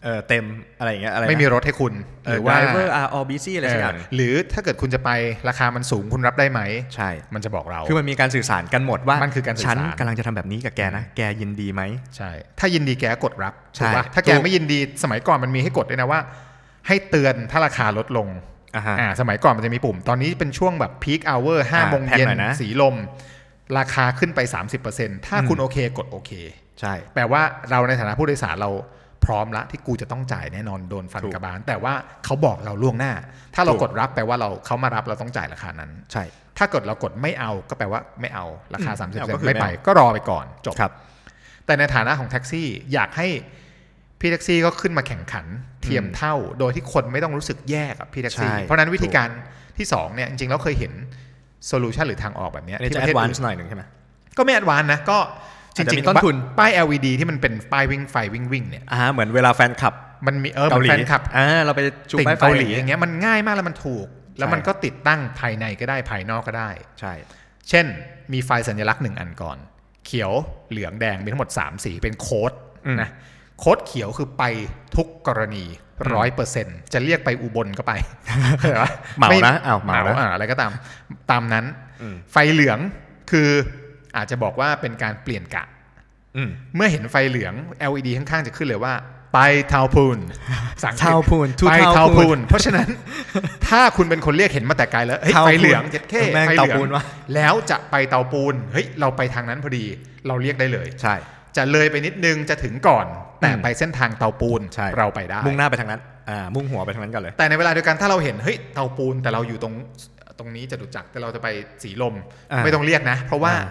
เออเต็มอะไรอย่างเงี้ยอะไรนะไม่มีรถให้คุณเอหอรือว่า driver are all busy อะไรสักอย่างเออหรือถ้าเกิดคุณจะไปราคามันสูงคุณรับได้ไหม ใช่ มันจะบอกเรา คือมันมีการสื่อสารกันหมดว่ามันคือการสื่อฉันสารกำลังจะทำแบบนี้กับแกนะ แกยินดีไหมใช่ ถ้ายินดีแกก็กดรับใช่ถูกปะถ้าแกถูกไม่ยินดีสมัยก่อนมันมีให้กดด้วยนะว่า ให้เตือนถ้าราคาลดลง อ่าฮะอ่าสมัยก่อนมันจะมีปุ่ม ตอนนี้เป็นช่วงแบบพีคเอาเวอร์ห้าอ่าโมงแพงเย็นหน่อยนะสีลม ราคาขึ้นไป 30%ถ้าคุณโอเคกดโอเค ใช่ แปลว่าเราในฐานะผู้โดยสารเราพร้อมละที่กูจะต้องจ่ายแน่นอนโดนฟันถูกกระบาล แต่ว่าเขาบอกเราล่วงหน้า ถ้าเราถูกกดรับแปลว่าเราเขามารับเราต้องจ่ายราคานั้น ใช่ ถ้าเกิดเรากดไม่เอาก็แปลว่าไม่เอาราคาอืม30%ไม่เอาก็คือไม่ไปไม่เอาก็รอไปก่อนจบครับ แต่ในฐานะของแท็กซี่อยากให้พี่แท็กซี่ก็ขึ้นมาแข่งขัน เทียมเท่าโดยที่คนไม่ต้องรู้สึกแย่กับพี่แท็กซี่ใช่เพราะฉะนั้นวิธีการที่สองเนี่ยจริงๆแล้วเคยเห็น solution หรือทางออกแบบเนี้ยอันนี้ที่จะประเทศ advance อื่นหน่อยหนึ่งใช่ไหมก็ไม่แอดวานนะก็จอาจจะริมีงๆต้นทุนป้าย LED ที่มันเป็นป้ายวิ่งไฟวิ่งวิ่งเนี่ยอ่าเหมือนเวลาแฟนคลับมันมีเออเกามันหลีแฟนคลับอ่าเราไปชูติ่งป้ายไฟเกาหลีอย่างเงี้ยมันง่ายมากแล้วมันถูก แล้วใช่มันก็ติดตั้งภายในก็ได้ภายนอกก็ได้ใช่ เช่นมีไฟสัญลักษณ์หนึ่งอันก่อน เขียวเหลืองแดงมีทั้งหมด3สีเป็นโค้ดอืมนะ โค้ดเขียวคือไปทุกกรณีร้อยเปอร์เซ็นจะเรียกไปอุบลก็ไปเข้าใจปะเหมาไนะอ้าวเหมานะอ่าอะไรก็ตามตามนั้นอืมไฟเหลืองคืออาจจะบอกว่าเป็นการเปลี่ยนกะอืมเมื่อเห็นไฟเหลือง LED ข้างๆ จะขึ้นเลยว่าไปเทาพูนสังกฤษเทาพูน to ไปเทาเทาพูพูนนเพราะฉะนั้นถ้าคุณเป็นคนเรียกเห็นมาแต่ไกลแล้วเฮ้ยเทาไฟพูนเหลืองเจ็ดเข้แม่งไฟเหเตาลือปูงนวะแล้วจะไปเตาปูนเฮ้ยเราไปทางนั้นพอดี เราเรียกได้เลยใช่ จะเลยไปนิดนึงจะถึงก่อน แต่อืมไปเส้นทางเตาปูนใช่เราไปได้ มุ่งหน้าไปทางนั้นอ่ามุ่งหัวไปทางนั้นกันเลย แต่ในเวลาเดียวกันถ้าเราเห็นเฮ้ยเตาปูนแต่เราอยู่ตรงตรงนี้จะดุจักรแต่เราจะไปสีลมอ่าไม่ต้องเรียกนะ เพราะว่าอ่า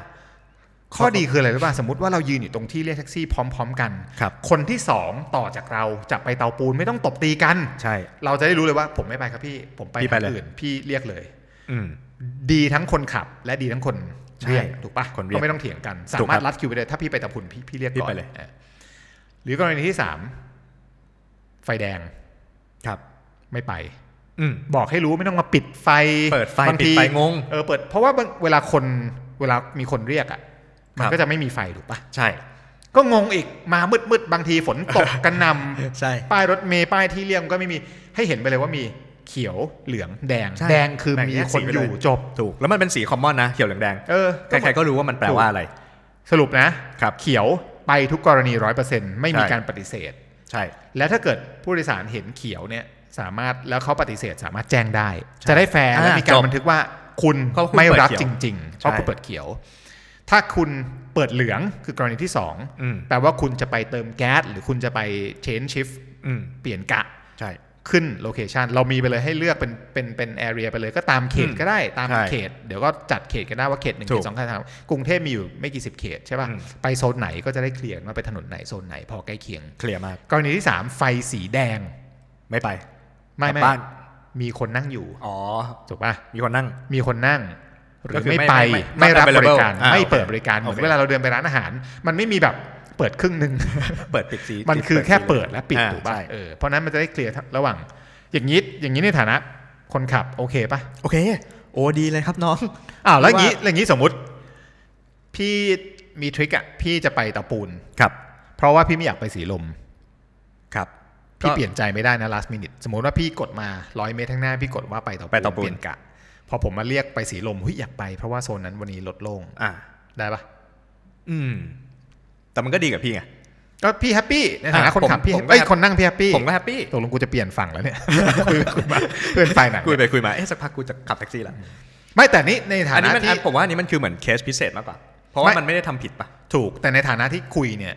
ข้อดีคืออะไรรู้ป่ะสมมติว่าเรายืนอยู่ตรงที่เรียกแท็กซี่พร้อม ๆ กันครับคนที่สองต่อจากเราจะไปเตาปูนไม่ต้องตบตีกัน ใช่ เราจะได้รู้เลยว่าผมไม่ไปครับพี่ผมไปพี่ไปทางเลยอื่นพี่เรียกเลย อืมดีทั้งคนขับและดีทั้งคนใช่ เรียกถูกปะคนเรียกก็ไม่ต้องเถียงกัน สาถูกมารครัถบรัดคิวไปเลยถ้าพี่ไปเตาปูนพี่พี่เรียกพี่ก่อนไปเลยอะหรือกรณีที่สามไฟแดงครับ ไม่ไปอืมบอกให้รู้ไม่ต้องมาปิดไฟเปิดไฟบางปิดทีไฟงงเออเปิดเพราะว่าบางเวลาคนเวลามีคนเรียกอะมันครับก็จะไม่มีไฟถูกปะใช่ ก็งงอีกมามืดมืดๆบางทีฝนตกกันนำใช่ป้ายรถเมย์ป้ายที่เรียมก็ไม่มีให้เห็นไปเลยว่ามี เขียวเหลืองแดงใช่แดงคือแบ่งมีแยกคนสีไปอเลยยู่จบถูก แล้วมันเป็นสีคอมมอนนะเขียวเหลืองแดงเออใครๆก็รู้ว่ามันแปลว่าอะไร สรุปนะครับเขียวไปไปทุกกรณีร้อยเปอร์เซ็นต์ไม่มีใช่การปฏิเสธ ใช่ แล้วถ้าเกิดผู้โดยสารเห็นเขียวเนี่ยสามารถแล้วเขาปฏิเสธสามารถแจ้งได้ใช่จะได้แฟร์และอ่ามีการจดบันทึกว่าคุณเพราะคุณไม่รับเปิดเขียวจริงๆเพราะใช่คุณเปิดเขียว ถ้าคุณเปิดเหลืองคือกรณีที่สองอืมแปลว่าคุณจะไปเติมแก๊สหรือคุณจะไป change shift อืมเปลี่ยนกะใช่ ขึ้น location เรามีไปเลยให้เลือกเป็นเป็นเป็น area ไปเลยก็ตามเขตอืมก็ได้ตามใช่เขต เดี๋ยวก็จัดเขตกันได้ว่าเขตหนึ่งถูเขกตสองเขตสามกรุงเทพมีอยู่ไม่กี่สิบเขตใช่ป่ะอืมไปโซนไหนก็จะได้ clear ว่าไปถนนไหนโซนไหนพอใกล้เคียง clear มากกรณีที่3ไฟสีแดง ไม่ไป ไม่กลับไม่บ้านมีคนนั่งอยู่อ๋อถูกป่ะมีคนนั่ง มีคนนั่งหรืก็อคือไม่ไม่ไปไม่ไม่ไม่รับบริการอ่าไม่โอเคเปิดบริการเหมือนโอเคเวลาเราเดินไปร้านอาหาร มันไม่มีแบบ เปิดครึ่งหนึ่งเปิดปิดสีมันคือแค่เปิดและปิดอ่าถูกป่ะใช่เออเพราะนั้นมันจะได้เคลียร์ระหว่าง อย่างนี้อย่างนี้ในฐานะคนขับโอเคป่ะโอเค โอ้ดีเลยครับน้องอ้าวแล้วอย่างนี้ว่าแล้วอย่างนี้สมมุติ พี่มีทริคอะพี่จะไปเตาปูนครับ เพราะว่าพี่ไม่อยากไปสีลมครับพี่ก็เปลี่ยนใจไม่ได้นะ last minute สมมติว่าพี่กดมาร้อยเมตรข้างหน้า พี่กดว่าไปเตาไปเตาปูนเปลี่ยนกะ พอผมมาเรียกไปสีลมเฮ้ยอยากไปเพราะว่าโซนนั้นวันนี้รถโล่งอ่าได้ปะอืม แต่มันก็ดีกับพี่ไงก็พี่ happy ในฐานะอะคนขับผมพี่ผมก็เอ้ย hap คนนั่งพี่ happy ผมก็ happy ตกลงกูจะเปลี่ยนฝั่งแล้วเนี่ยคุยไปคุยมาเพื่อนไปไหนคุยไปคุยมาเอ๊ะสักพักกูจะขับแท็กซี่ละไม่แต่นี่ในฐาอันนี้นะมันที่อันผมว่าอันนี้มันคือเหมือนเคสพิเศษมากกว่า เพราะว่าไม่มันไม่ได้ทำผิดปะถูกแต่ในฐานะที่คุยเนี่ย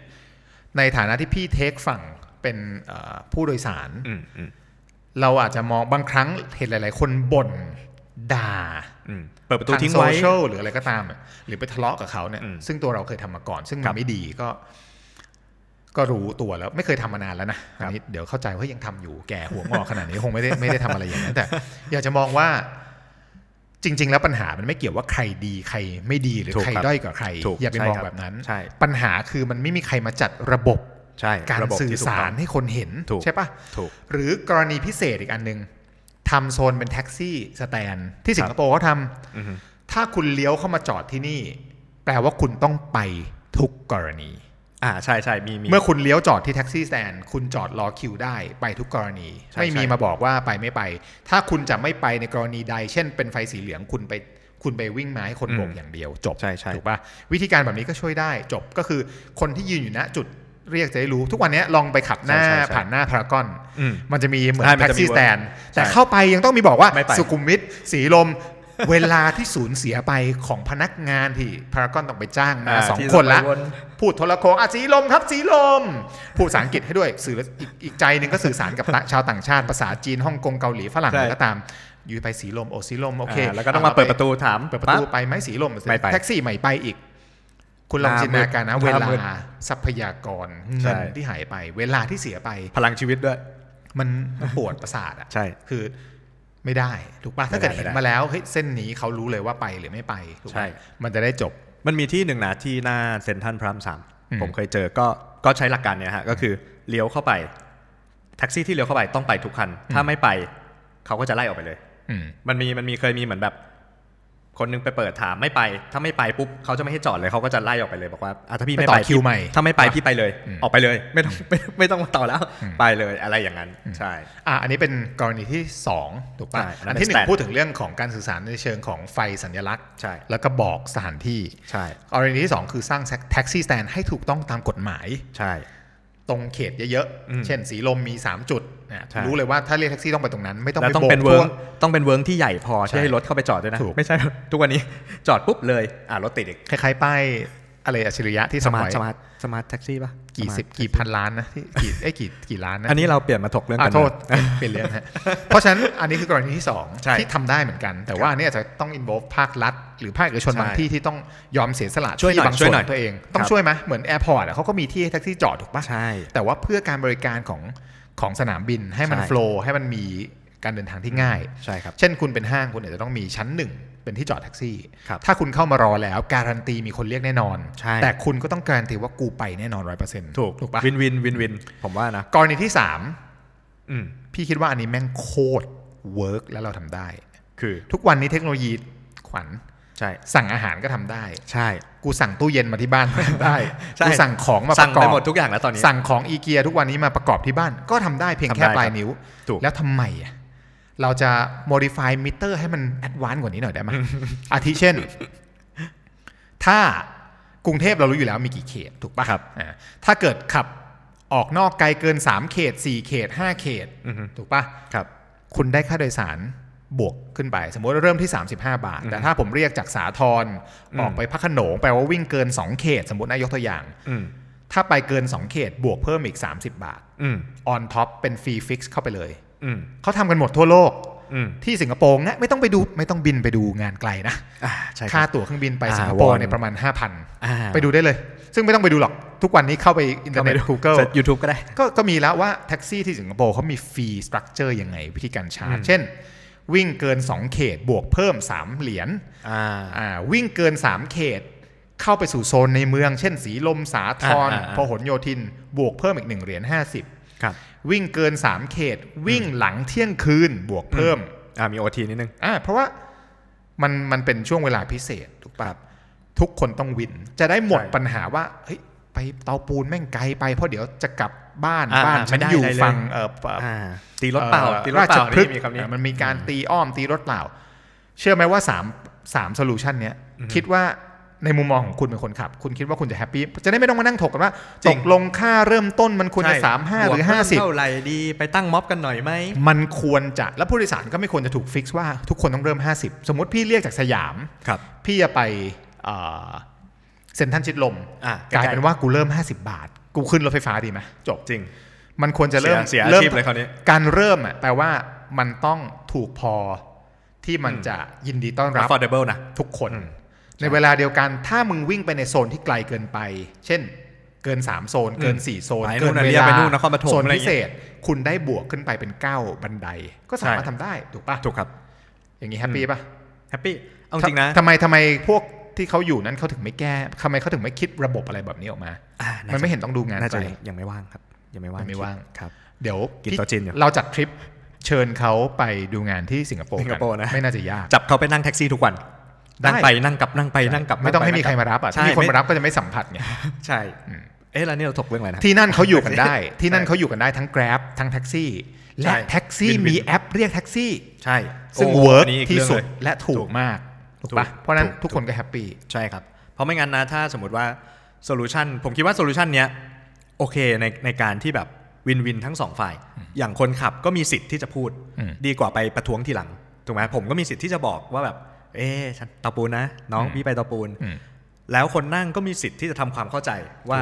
ในฐานะที่พี่เทคฝั่งเป็นเอ่อผู้โดยสารอืมอืมเราอาจจะมองบางครั้งเห็นหลาย ๆ คนบ่น ด่าอืมเปิดประตูทางทิ้งโซไว้เชียลหรืออะไรก็ตามอะหรือไปทะเลาะกับเขาเนี่ยอืมซึ่งตัวเราเคยทำมาก่อน ซึ่งคมัรันบไม่ดีก็ ก็รู้ตัวแล้วไม่เคยทำมานานแล้วนะครัอับนนี้เดี๋ยวเข้าใจว่ายังทำอยู่แก่หัวงอกขนาดนี้คงไม่ได้ไม่ได้ทำอะไรอย่างนั้นแต่ อยากจะมองว่าจริง ๆ แล้วปัญหามันไม่เกี่ยวว่าใครดีใครไม่ดีหรือถูกใครครับด้อยกว่าใครถูกอย่าไปใช่มองครับแบบนั้นใช่ปัญหาคือมันไม่มีใครมาจัดระบบใช่ระบบการสื่อสารที่ถูกต้องให้คนเห็นถูกใช่ปะถูกหรือกรณีพิเศษอีกอันหนึ่ง ทำโซนเป็น taxi stand ที่สิงคโปร์เขาทำอือฮึถ้าคุณเลี้ยวเข้ามาจอดที่นี่ แปลว่าคุณต้องไปทุกกรณีอ่าใช่ใช่มีมีเมื่อคุณเลี้ยวจอดที่ taxi stand คุณจอดรอคิวได้ไปทุกกรณีใช่ไม่มีใช่มาบอกว่าไปไม่ไป ถ้าคุณจะไม่ไปในกรณีใด เช่นเป็นไฟสีเหลืองคุณไปคุณไปวิ่งมาให้คนโบกอย่างเดียว จบใช่ใช่ถูกปะวิธีการแบบนี้ก็ช่วยได้จบก็คือคนที่ยืนอยู่ณจุด เรียกจะได้รู้ทุกวันนี้ลองไปขับหน้าใช่ใช่ใช่ผ่านหน้าพารากอนอืมมันจะมีเหมือนใช่มันแท็กจะมีซี่สแตนใช่แต่เข้าไปยังต้องมีบอกว่าไม่ไปสุขุมวิทสีลมเวลาที่สูญเสียไปของพนักงานที่พารากอนต้องไปจ้างมาอ่าสองที่คนละต้องไปวนพูดโทรโขงอะสีลมครับสีลม พูดภาษาอังกฤษให้ด้วยสื่ออีกอีกใจหนึ่งก็สื่อสารกับต่างชาวต่างชาติภาษาจีนฮ่องกงเกาหลีฝรั่งใช่อะไรก็ตามอยู่ไปสีลมโอสีลมโอเคอ่าแล้วก็ต้องมาเปิดประตูถามเปิดประตูปั๊บไปไหมสีลมไม่ไปแท็กซี่ไม่ไปอีก คุณลองหน้าจินตนาการนะมืเวดลาหน้ามืดทรัพยากรใช่เงินที่หายไป เวลาที่เสียไปพลังชีวิตด้วย มันมันปวดประสาทอะใช่คือไม่ได้ถูกป่ะถ้าเกิดไม่ได้เห็นไม่ได้มาแล้วเฮ้ยเส้นนี้เขารู้เลยว่าไปหรือไม่ไปถูกใช่ป่ะมันจะได้จบ มันมีที่หนึ่งนะที่หน้าเซ็นทรัลพระรามสามอืมผมเคยเจอก็ก็ใช้หลักการเนี้ยฮะก็คือเลี้ยวเข้าไป แท็กซี่ที่เลี้ยวเข้าไปต้องไปทุกคัน ถ้าไม่ไปเขาก็จะไล่ออกไปเลยอืมมันมีมันมีเคยมีเหมือนแบบ คนนึงไปเปิดถามไม่ไป ถ้าไม่ไปปุ๊บเขาจะไม่ให้จอดเลยเขาก็จะไล่ออกไปเลยบอกว่าอะถ้าพี่ไปไม่ต่ไปอคิวใหม่ถ้าไม่ไปพี่ไปเลยอืมออกไปเลย ไม่ต้องไม่ไม่ต้องมาต่อแล้วอืมไปเลยอะไรอย่างนั้นใช่อะอันนี้เป็นกรณีที่ 2 ถูกป่ะใช่อันนั้อันนที่หนึ่เป็นง stat พูดถึงเรื่องของการสื่อสารในเชิงของไฟสัญลักษณ์ใช่แล้วก็บอกสถานที่ใช่กรณีที่ 2 คือสร้างแท็กซี่สแตนให้ถูกต้องตามกฎหมายใช่ ตรงเขตเยอะอืมๆเช่นสีลมมี 3 จุดนะใช่รู้เลยว่าถ้าเรียกแท็กซี่ต้องไปตรงนั้น ไม่ต้องแล้วไปต้องโบกเป็นเวิร์กทั่วต้องเป็นเวิร์กที่ใหญ่พอใช่ที่ให้รถเข้าไปจอดด้วยนะถูกไม่ใช่ทุกวันนี้จอดปุ๊บเลยอ่ารถติดอีกคล้ายๆป้าย อะไรอัจฉริยะที่สทำมาร์ทไว้สมาร์ทสมาร์ทแท็กซี่ป่ะกี่สิบ Smart กี่พันล้านนะที่กี่เอ้ยกี่กี่ล้านนะอันนี้เราเปลี่ยนมาถกเรื่องอะกันโทษเปลี่ยนเรื่องฮะเพราะฉะนั้นอันนี้คือกรณีที่สองใช่ที่ทำได้เหมือนกัน แต่ว่าอันนี้อาจจะต้อง involve ภาครัฐ หรือภาคเอกชนใช่บางที่ที่ต้องยอมเสียสละช่วยหน่อยที่บางช่ส่วยวนหน่อยของตัวเอง ต้องครับช่วยไหมเหมือน airport เขาก็มีที่ให้แท็กซี่จอดถูกปะใช่แต่ว่าเพื่อการบริการของของสนามบินให้มันใช่ flow ให้มันมี การเดินทางที่ง่าย ใช่ครับ เช่นคุณเป็นห้างคุณอาจจะต้องมีชั้นหนึ่งเป็นที่จอดแท็กซี่ครับถ้าคุณเข้ามารอแล้วการันตีมีคนเรียกแน่นอนใช่แต่คุณก็ต้องการันตีว่ากูไปแน่นอนร้อยเปอร์เซ็นต์ถูกถูกปะ win-win win-winผมว่านะ กรณีที่สามอืมพี่คิดว่าอันนี้แม่งโคตรเวิร์กแล้วเราทำได้ คือทุกวันนี้เทคโนโลยีขวัญใช่สั่งอาหารก็ทำได้ ใช่ กูสั่งตู้เย็นมาที่บ้านก็ทำได้ใช่กูสั่งของมาปสั่งระกอไปบหมดทุกอย่างแล้วตอนนี้สั่งของอีเกียทุกวันนี้มาประกอบที่บ้าน ก็ทำได้เพียงแค่ทำได้ปลายครับนิ้วถูกแล้วทำไมอะ เราจะ modify meter ให้มัน advanced กว่านี้หน่อยได้ไหมอาทิเช่น ถ้ากรุงเทพเรารู้อยู่แล้วมีกี่เขตถูกปะครับอ่าถ้าเกิดขับออกนอกไกลเกิน 3 เขต 4 เขต 5 เขตอือฮึถูกปะครับ คุณได้ค่าโดยสารบวกขึ้นไป สมมติว่าเริ่มที่ 35 บาท แต่ถ้าผมเรียกจากสาทรออกไปพระโขนงแปลว่าวิ่งเกิน 2 เขต สมมตินายกตัวอย่างอืมถ้าไปเกิน 2 เขตบวกเพิ่มอีก 30 บาทอืม on top เป็น fee fix เข้าไปเลยอืม เขาทำกันหมดทั่วโลกอืมที่สิงคโปร์นะไม่ต้องไปดูไม่ต้องบินไปดูงานไกลนะอ่าใช่คค่ารับตั๋วเครื่องบินไปอ่าสิงคโปร์วอนเนี่ยประมาณอ่า5,000 ไปดูได้เลย ซึ่งไม่ต้องไปดูหรอก ทุกวันนี้เข้าไปอินเทอร์เน็ต Google YouTube ก็ได้ก็ก็มีแล้วว่าแท็กซี่ที่สิงคโปร์เขามี fee structure ยังไงวิธีการชาร์จเช่น วิ่งเกิน 2 เขตบวกเพิ่ม 3 เหรียญอ่าอ่าวิ่งเกิน 3 เขต เข้าไปสู่โซนในเมือง เช่น สีลมสาทรอ่าอ่าอ่าพหลโยธิน บวกเพิ่มอีก1เหรียญ50ครับ วิ่งเกิน 3 เขต วิ่งหลังเที่ยงคืนบวกเพิ่มอ่ามีโอทีนิดนึงอ่าเพราะว่ามันมันเป็นช่วงเวลาพิเศษถูกปะทุกคนต้องวิน จะได้หมดใช่ปัญหาว่าเฮ้ยไปเตาปูนแม่งไกลไปเพราะเดี๋ยวจะกลับบ้านอ่าบ้านอ่าฉันไม่ได้อยู่อะไรเลยฟังเออเอ่ออ่าตีรถเปล่าเอ่อตีรถเปล่าชพฤกษ์นี่มีคำนี้อะมันมีการตีอ้อมตีรถเปล่า เชื่อไหมว่าสามสามโซลูชันเนี้ยคิดว่า ในมุมมองของคุณเป็นคนขับ คุณคิดว่าคุณจะแฮปปี้จะได้ไม่ต้องมานั่งถกกันว่าจริตงกลงค่าเริ่มต้นมันควรจะใช่สามห้าหรือวกห้าสิบเท่าไหร่ดีไปตั้งม็อบกันหน่อยไหมมันควรจะแล้วผู้โดยสารก็ไม่ควรจะถูก fix ว่าทุกคนต้องเริ่ม 50 สมมติพี่เรียกจากสยามครับพี่จะไปเอ่อเซ็นทรัลชิดลมอะกลายเป็นว่ากูเริ่ม 50 บาท กูขึ้นรถไฟฟ้าดีไหมจบจริง มันควรจะเริ่มเสียเสียอาเริ่ม cheap เลยคราวนี้การเริ่มอะแปลว่ามันต้องถูกพอที่มันจะยินดีต้อนรับ affordable นะทุกคนอืม ในเวลาเดียวกันถ้ามึงวิ่งไปในโซนที่ไกลเกินไป เช่นเกิน 3 โซน เกิน 4 โซนไปเกินู่นนนะเวเรียกลาไปนู่นนครปฐมโซนอะไรพิเงี้ยเศษ คุณได้บวกขึ้นไปเป็น ก้าวบันได ก็สามารถใช่ทำได้ถูกปะถูกครับ อย่างนี้ happy ปะ happy เอาจริงนะทำไมทำไมพวกที่เขาอยู่นั้นเขาถึงไม่แก้ทำไมเขาถึงไม่คิดระบบอะไรแบบนี้ออกมาอ่าามันจะไม่เห็นต้องดูงานน่าไกจะลยังยังไม่ว่างครับ ยังไม่ว่างยังไม่ว่างครับ เดี๋ยวกินพี่โต๊ะจีนอยู่เราจัดทริปเชิญเขาไปดูงานที่สิงคโปร์สิงคกันโปร์นะไม่น่าจะยากจับเขาไปนั่งแท็กซี่ทุกวันได้ นั่งไปนั่งกลับนั่งไปนั่งกลับไม่ต้องให้มีนั่ใครกลับมารับอะใช่ถ้ามีคนไม่มารับก็จะไม่สัมผัสไงใช่เอ๊ะแล้วนี่เราถกเรื่องอะไรนะที่นั่นเขาอยู่กันได้ ที่นั่นใช่เขาอยู่กันได้ทั้ง Grab ทั้งแท็กซี่ และใช่แท็กซี่ win-win มีแอปเรียกแท็กซี่ ใช่ ซึ่งโอ้ work อันนี้อีกที่เรื่องสุดเลยและถูกมากถูกปะถูกเพราะฉะนั้นถูกทุกคนก็ happy ใช่ครับ เพราะไม่งั้นนะถ้าสมมติว่า solution ผมคิดว่า solution เนี้ยโอเคในในการที่แบบ win-win ทั้งสองฝ่าย อย่างคนขับก็มีสิทธิ์ที่จะพูดอืมดีกว่าไปประท้วงทีหลังถูกไหมผมก็มีสิทธิ์ที่จะบอกว่าแบบ เอ๊ะฉันเตาปูนนะ น้องพี่ไปเตาปูนอืมแล้วคนนั่งก็มีสิทธิ์ที่จะทำความเข้าใจว่า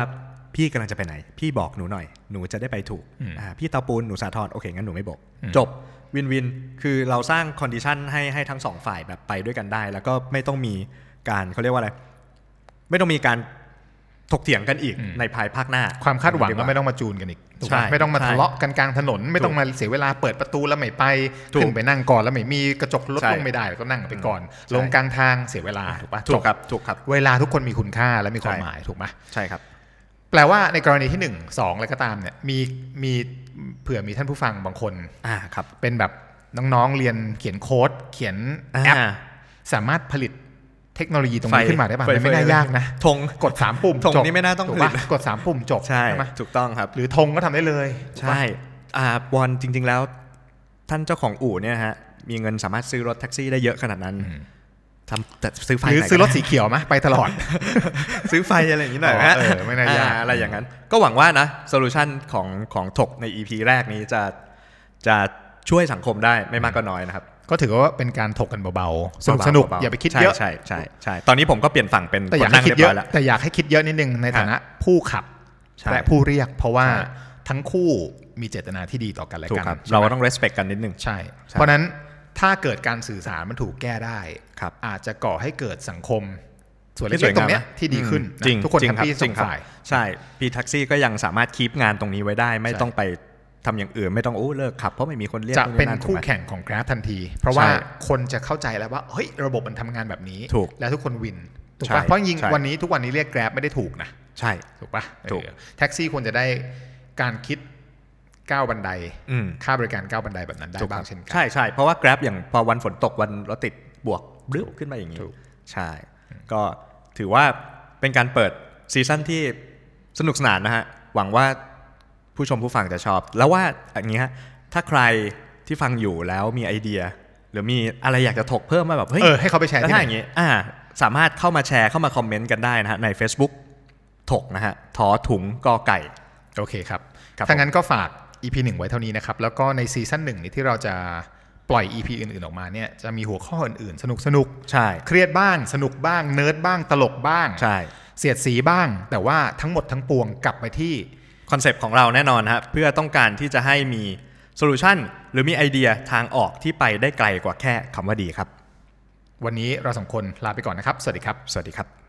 พี่กำลังจะไปไหน พี่บอกหนูหน่อย หนูจะได้ไปถูกอืมอ่าพี่เตาปูนหนูสาทรโอเคงั้นหนูไม่บอกอืมจบ win-win คือเราสร้าง condition ให้ให้ทั้งสองฝ่ายแบบไปด้วยกันได้ แล้วก็ไม่ต้องมีการเขาเรียกว่าอะไร ไม่ต้องมีการ ถกเถียงกันอีกในภายภาคหน้า ความคาดหวังดีก็ว่าไม่ต้องมาจูนกันอีกถูกใช่ปะไม่ต้องมาใช่ทะเลาะกันกลางถนน ไม่ต้องมาเสียเวลาเปิดประตูแล้วไม่ไปถูกขึ้นไปนั่งก่อนแล้วไม่มีกระจกรถใช่ลงไม่ได้แล้วก็นั่งไปก่อนใช่ลงกลางทางเสียเวลาถูกปะถูจกครับถูกครับ เวลาทุกคนมีคุณค่าและมีความใช่หมายถูกไหมใช่ครับ แปลว่าในกรณีที่หนึ่งสองอะไรก็ตามเนี่ยมีมีเผื่อมีท่านผู้ฟังบางคนอ่าครับเป็นแบบน้องๆเรียนเขียนโค้ดเขียนแอปอ่าสามารถผลิต เทคโนโลยีตรงไฟนี้ขึ้นมาได้ป่ะไฟมันไม่น่ายากนะธงกดสามปุ่มธงจบนี่ไม่น่าต้องถูกผลิปะตกดสามปุ่มจบใช่ไหมถูกต้องครับ หรือธงก็ทำได้เลยถูกปะใช่อ่าบอลจริง ๆแล้ว ท่านเจ้าของอู่เนี่ยฮะมีเงินสามารถซื้อรถแท็กซี่ได้เยอะขนาดนั้นทำแต่ซื้อไฟหรือไหนซื้อรถก็ได้สีเขียวไหมไปตลอด ซื้อไฟอะไรอย่างนี้หน่อยอ๋อฮะเออไม่น่ายากอ่อะไรอย่างนั้น ก็หวังว่านะโซลูชันของของถกใน EP แรกนี้จะจะช่วยสังคมได้ไม่มากก็น้อยนะครับ ก็ถือว่าเป็นการถกกันเบาๆ สนุกสนุกเบๆอย่าไปคิดใช่เยอะใช่ใช่ใช่ตอนนี้ผมก็เปลี่ยนฝั่งเป็นแต่อยากคนให้นั่งคิดเรียบเยร้ออะยแล้วแต่อยากให้คิดเยอะนิดนึงในฐานะผู้ขับใช่และผู้เรียก เพราะว่าใช่ทั้งคู่มีเจตนาที่ดีต่อกันและถูกกันครับใช่เราไหมก็ต้อง respect กันนิดนึงใช่ใช่เพราะฉะนั้นถ้าเกิดการสื่อสารมันถูกแก้ได้ครับอาจจะก่อให้เกิดสังคมส่วนที่สเล็วยกๆตรงเนี้ยงามนะที่ดีขึ้นจริงนะทุกคนจริแฮงปครับปี้จสริองงครับฝ่ายใช่ พี่แท็กซี่ก็ยังสามารถคีปงานตรงนี้ไว้ได้ ไม่ใช่ต้องไป ทำอย่างอื่นไม่ต้องโอ้เลิกขับเพราะไม่มีคนเรียกจะเป็นนู่นคู่ถูกไหมแข่งของ Grab ทันที เพราะว่าใช่คนจะเข้าใจแล้วว่าเฮ้ยระบบมันทำงานแบบนี้ถูกแล้วทุกคนวินถูกใช่ปะเพราะจริงใช่ๆวันนี้ทุกวันนี้เรียก Grab ไม่ได้ถูกนะ ใช่ถูกปะถูกเออแท็กซี่ควรจะได้การคิดก้าวบันไดอืมค่าบริการก้าวบันไดแบบนั้นได้ถูกบ้าคงรับเช่นกันใช่ใช่เพราะว่า Grab อย่างพอวันฝนตกวันรถติดบวกบลึ้ขึ้นมาอย่างนี้ถูกใช่ ก็ถือว่าเป็นการเปิด season ที่สนุกสนานนะฮะหวังว่า ผู้ชมผู้ฟังจะชอบ แล้วว่าอย่างนี้ฮะถ้าใครที่ฟังอยู่แล้วมีไอเดีย หรือมีอะไรอยากจะถกเพิ่มมาแบบเฮ้ยเออให้เขาไปแชร์แล้วที่ถ้าไหอนย่างนี้อ่าสามารถเข้ามาแชร์เข้ามา comment กันได้นะฮะใน Facebook ถกนะฮะถอถุงกอไก่ โอเคครับครับถ้างั้นก็ฝาก EP 1 ไว้เท่านี้นะครับ แล้วก็ใน season หนึ่งนี้ที่เราจะปล่อย EP อื่นๆออกมาเนี่ยจะมีหัวข้ออื่นๆ สนุกสนุกใช่ๆเครียดบ้าง สนุกบ้าง เนิร์ดบ้างตลกบ้างใช่เสียดสีบ้าง แต่ว่าทั้งหมดทั้งปวงกลับไปที่ concept ของเราแน่นอนฮะเพื่อต้องการที่จะให้มีโซลูชันหรือมีไอเดียทางออกที่ไปได้ไกลกว่าแค่คำว่าดีครับ วันนี้เราสองคนลาไปก่อนนะครับ สวัสดีครับ สวัสดีครับ